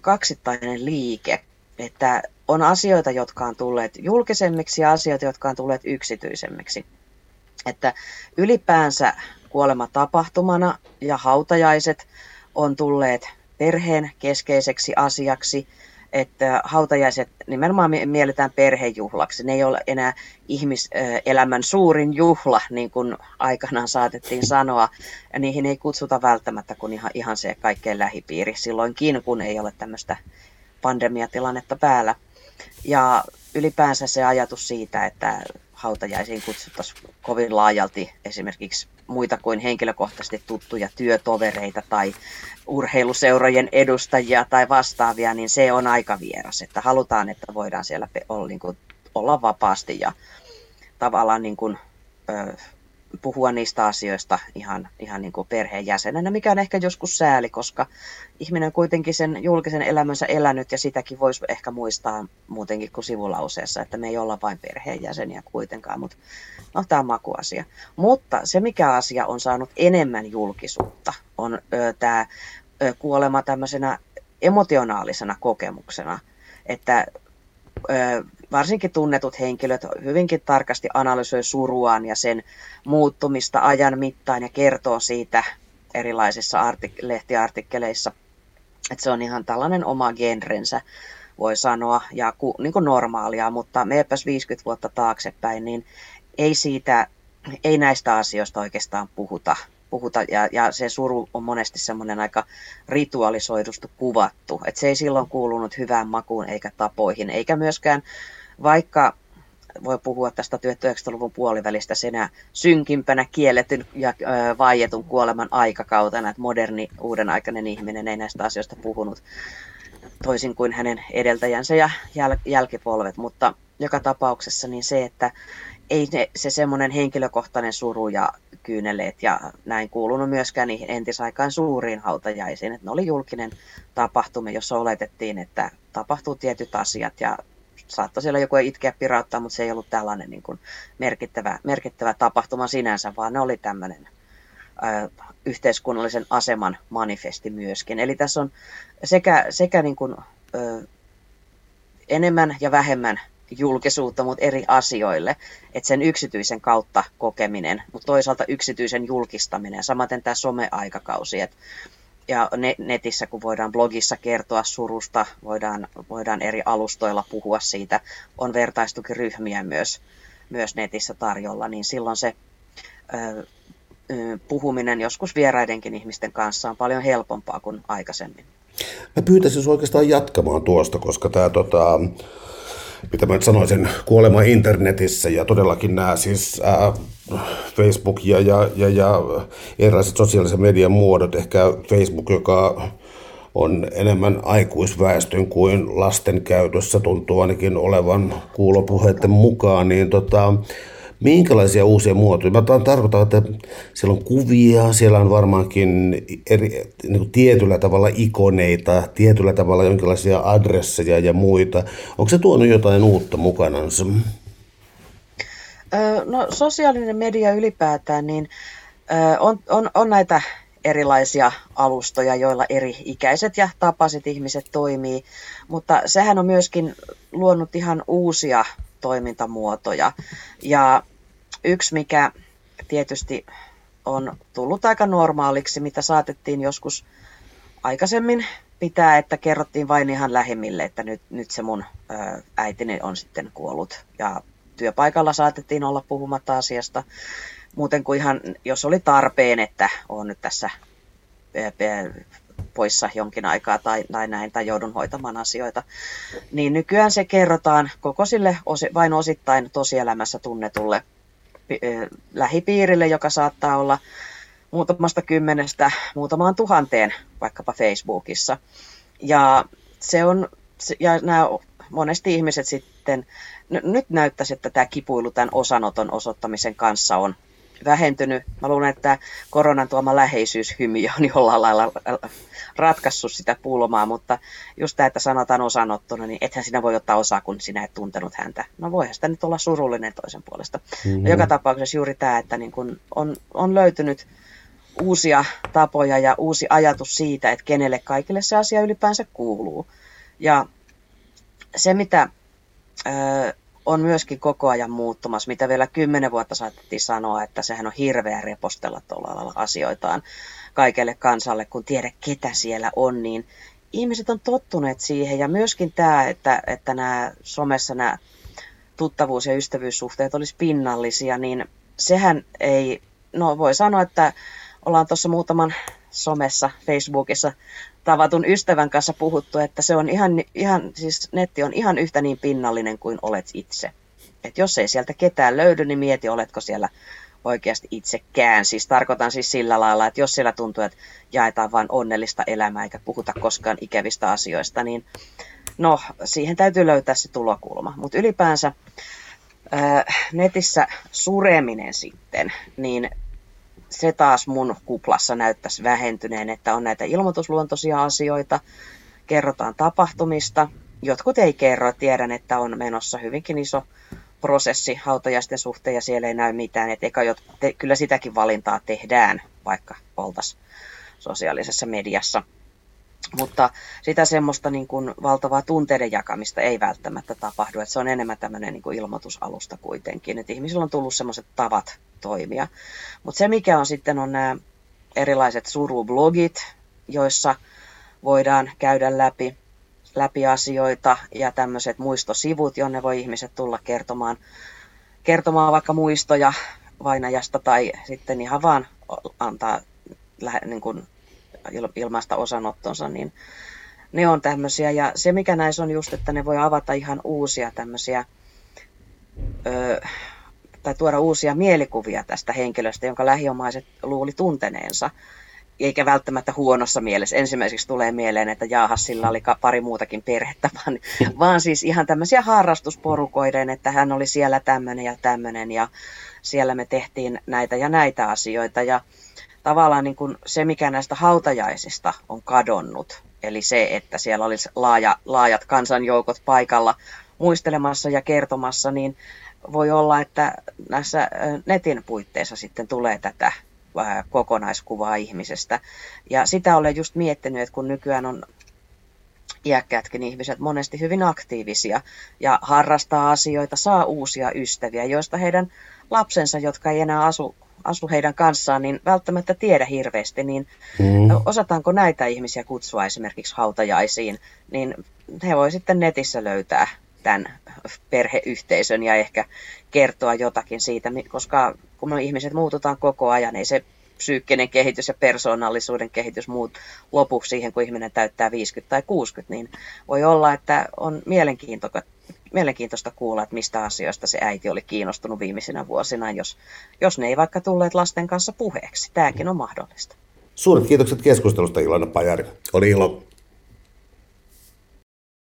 kaksittainen liike, että on asioita, jotka on tulleet julkisemmiksi ja asioita, jotka on tulleet yksityisemmiksi. Että ylipäänsä kuolema tapahtumana ja hautajaiset on tulleet perheen keskeiseksi asiaksi, että hautajaiset nimenomaan mielletään perhejuhlaksi. Ne ei ole enää ihmiselämän suurin juhla, niin kuin aikanaan saatettiin sanoa. Ja niihin ei kutsuta välttämättä kuin ihan, ihan se kaikkein lähipiiri silloinkin, kun ei ole tämmöistä pandemiatilannetta päällä. Ja ylipäänsä se ajatus siitä, että hautajaisiin kutsuttaisiin kovin laajalti esimerkiksi muita kuin henkilökohtaisesti tuttuja työtovereita tai urheiluseurojen edustajia tai vastaavia, niin se on aika vieras. Että halutaan, että voidaan siellä olla, niin kuin, olla vapaasti ja tavallaan niin kuin, ö, puhua niistä asioista ihan, ihan niin kuin perheenjäsenenä, mikä on ehkä joskus sääli, koska ihminen on kuitenkin sen julkisen elämänsä elänyt ja sitäkin voisi ehkä muistaa muutenkin kuin sivulauseessa, että me ei olla vain perheenjäseniä kuitenkaan, mutta no tämä on makuasia. Mutta se, mikä asia on saanut enemmän julkisuutta, on tämä kuolema tämmöisenä emotionaalisena kokemuksena, että ö, varsinkin tunnetut henkilöt hyvinkin tarkasti analysoi suruaan ja sen muuttumista ajan mittaan ja kertoo siitä erilaisissa artik- lehtiartikkeleissa. Että se on ihan tällainen oma genrensä, voi sanoa, ja ku, niin kuin normaalia, mutta meepäs 50 vuotta taaksepäin, niin ei siitä, ei näistä asioista oikeastaan puhuta puhuta, ja, ja se suru on monesti semmoinen aika ritualisoidustu kuvattu, että se ei silloin kuulunut hyvään makuun eikä tapoihin, eikä myöskään vaikka voi puhua tästä 1900-luvun puolivälistä senä synkimpänä kielletyn ja ö, vaietun kuoleman aikakautena, että moderni uuden aikainen ihminen ei näistä asioista puhunut toisin kuin hänen edeltäjänsä ja jäl- jälkipolvet, mutta joka tapauksessa niin se, että ei ne, se semmoinen henkilökohtainen suru ja kyyneleet ja näin kuulunut myöskään niihin entisaikaan suuriin hautajaisiin. Että ne oli julkinen tapahtuma, jossa oletettiin, että tapahtuu tietyt asiat ja saattoi siellä joku itkeä pirauttaa, mutta se ei ollut tällainen niin kuin merkittävä, merkittävä tapahtuma sinänsä, vaan ne oli tämmöinen yhteiskunnallisen aseman manifesti myöskin. Eli tässä on sekä, sekä niin kuin, ö, enemmän ja vähemmän julkisuutta, mutta eri asioille. Että sen yksityisen kautta kokeminen, mutta toisaalta yksityisen julkistaminen. Samaten tämä someaikakausi. Et, ja netissä, kun voidaan blogissa kertoa surusta, voidaan, voidaan eri alustoilla puhua siitä, on vertaistukiryhmiä myös, myös netissä tarjolla, niin silloin se ö, puhuminen joskus vieraidenkin ihmisten kanssa on paljon helpompaa kuin aikaisemmin. Mä pyytäisin oikeastaan jatkamaan tuosta, koska tämä tota, mitä mä nyt sanoisin, kuolema internetissä. Ja todellakin nämä siis ää, Facebook ja, ja, ja, ja erilaiset sosiaalisen median muodot, ehkä Facebook, joka on enemmän aikuisväestön kuin lasten käytössä, tuntuu ainakin olevan kuulopuheiden mukaan, niin tota, minkälaisia uusia muotoja? Mä tarkoitan, että siellä on kuvia, siellä on varmaankin eri, niin kuin tietyllä tavalla ikoneita, tietyllä tavalla jonkinlaisia adresseja ja muita. Onko se tuonut jotain uutta mukanansa? No sosiaalinen media ylipäätään, niin on, on, on näitä erilaisia alustoja, joilla eri ikäiset ja tapaiset ihmiset toimii, mutta sehän on myöskin luonut ihan uusia toimintamuotoja. Ja yksi, mikä tietysti on tullut aika normaaliksi, mitä saatettiin joskus aikaisemmin pitää, että kerrottiin vain ihan lähimmille, että nyt, nyt se mun äitini on sitten kuollut. Ja työpaikalla saatettiin olla puhumatta asiasta. Muuten kuin ihan, jos oli tarpeen, että on nyt tässä poissa jonkin aikaa tai, tai näin, tai joudun hoitamaan asioita, niin nykyään se kerrotaan koko sille osi, vain osittain tosielämässä tunnetulle lähipiirille, joka saattaa olla muutamasta kymmenestä muutamaan tuhanteen vaikkapa Facebookissa. Ja se on, ja nämä monesti ihmiset sitten, nyt näyttäisi, että tämä kipuilu tämän osanoton osoittamisen kanssa on vähentynyt. Mä luulen, että koronan tuoma läheisyyshymy on jollain lailla ratkaissut sitä pulmaa, mutta just tämä, että sanotaan osanottona, niin ethän sinä voi ottaa osaa, kun sinä et tuntenut häntä. No voihan sitä nyt olla surullinen toisen puolesta. Mm-hmm. No, joka tapauksessa juuri tämä, että niin kun on, on löytynyt uusia tapoja ja uusi ajatus siitä, että kenelle kaikille se asia ylipäänsä kuuluu. Ja se, mitä on myöskin koko ajan muuttumassa, mitä vielä kymmenen vuotta saatettiin sanoa, että sehän on hirveä repostella tuolla asioitaan kaikelle kansalle, kun tiedä ketä siellä on, niin ihmiset on tottuneet siihen. Ja myöskin tämä, että, että nämä somessa nämä tuttavuus- ja ystävyyssuhteet olisi pinnallisia, niin sehän ei, no voi sanoa, että ollaan tuossa muutaman somessa, Facebookissa tavatun ystävän kanssa puhuttu, että se on ihan, ihan, siis netti on ihan yhtä niin pinnallinen kuin olet itse. Et jos ei sieltä ketään löydy, niin mieti, oletko siellä oikeasti itsekään. Siis tarkoitan siis sillä lailla, että jos siellä tuntuu, että jaetaan vain onnellista elämää eikä puhuta koskaan ikävistä asioista, niin no, siihen täytyy löytää se tulokulma. Mutta ylipäänsä ää, netissä sureminen sitten, niin se taas mun kuplassa näyttäisi vähentyneen, että on näitä ilmoitusluontoisia asioita, kerrotaan tapahtumista, jotkut ei kerro, tiedän, että on menossa hyvinkin iso prosessi hautajaisten suhteen ja siellä ei näy mitään, että eikä te, kyllä sitäkin valintaa tehdään, vaikka oltaisiin sosiaalisessa mediassa. Mutta sitä semmoista niin kuin valtavaa tunteiden jakamista ei välttämättä tapahdu, että se on enemmän tämmöinen niin kuin ilmoitusalusta kuitenkin, että ihmisillä on tullut semmoiset tavat toimia. Mutta se mikä on sitten on nämä erilaiset surublogit, joissa voidaan käydä läpi, läpi asioita ja tämmöiset muistosivut, jonne voi ihmiset tulla kertomaan, kertomaan vaikka muistoja vainajasta tai sitten ihan vaan antaa niin kuin ilmaista osanottonsa, niin ne on tämmöisiä. Ja se mikä näissä on just, että ne voi avata ihan uusia tämmöisiä, ö, tai tuoda uusia mielikuvia tästä henkilöstä, jonka lähiomaiset luuli tunteneensa. Eikä välttämättä huonossa mielessä. Ensimmäiseksi tulee mieleen, että jaahas, sillä oli pari muutakin perhettä, vaan, vaan siis ihan tämmöisiä harrastusporukoiden, että hän oli siellä tämmöinen ja tämmöinen ja siellä me tehtiin näitä ja näitä asioita. Ja tavallaan niin kuin se, mikä näistä hautajaisista on kadonnut, eli se, että siellä olisi laaja, laajat kansanjoukot paikalla muistelemassa ja kertomassa, niin voi olla, että näissä netin puitteissa sitten tulee tätä kokonaiskuvaa ihmisestä. Ja sitä olen just miettinyt, että kun nykyään on iäkkäätkin ihmiset monesti hyvin aktiivisia ja harrastaa asioita, saa uusia ystäviä, joista heidän lapsensa, jotka ei enää asu asu heidän kanssaan, niin välttämättä tiedä hirveästi, niin mm. osataanko näitä ihmisiä kutsua esimerkiksi hautajaisiin, niin he voi sitten netissä löytää tämän perheyhteisön ja ehkä kertoa jotakin siitä, koska kun me ihmiset muututaan koko ajan, ei se psyykkinen kehitys ja persoonallisuuden kehitys muut lopuksi siihen, kun ihminen täyttää 50 tai 60, niin voi olla, että on mielenkiintoista, mielenkiintoista kuulla, että mistä asioista se äiti oli kiinnostunut viimeisinä vuosina, jos, jos ne ei vaikka tulleet lasten kanssa puheeksi. Tämäkin on mahdollista. Suuret kiitokset keskustelusta Ilona Pajari. Oli ilo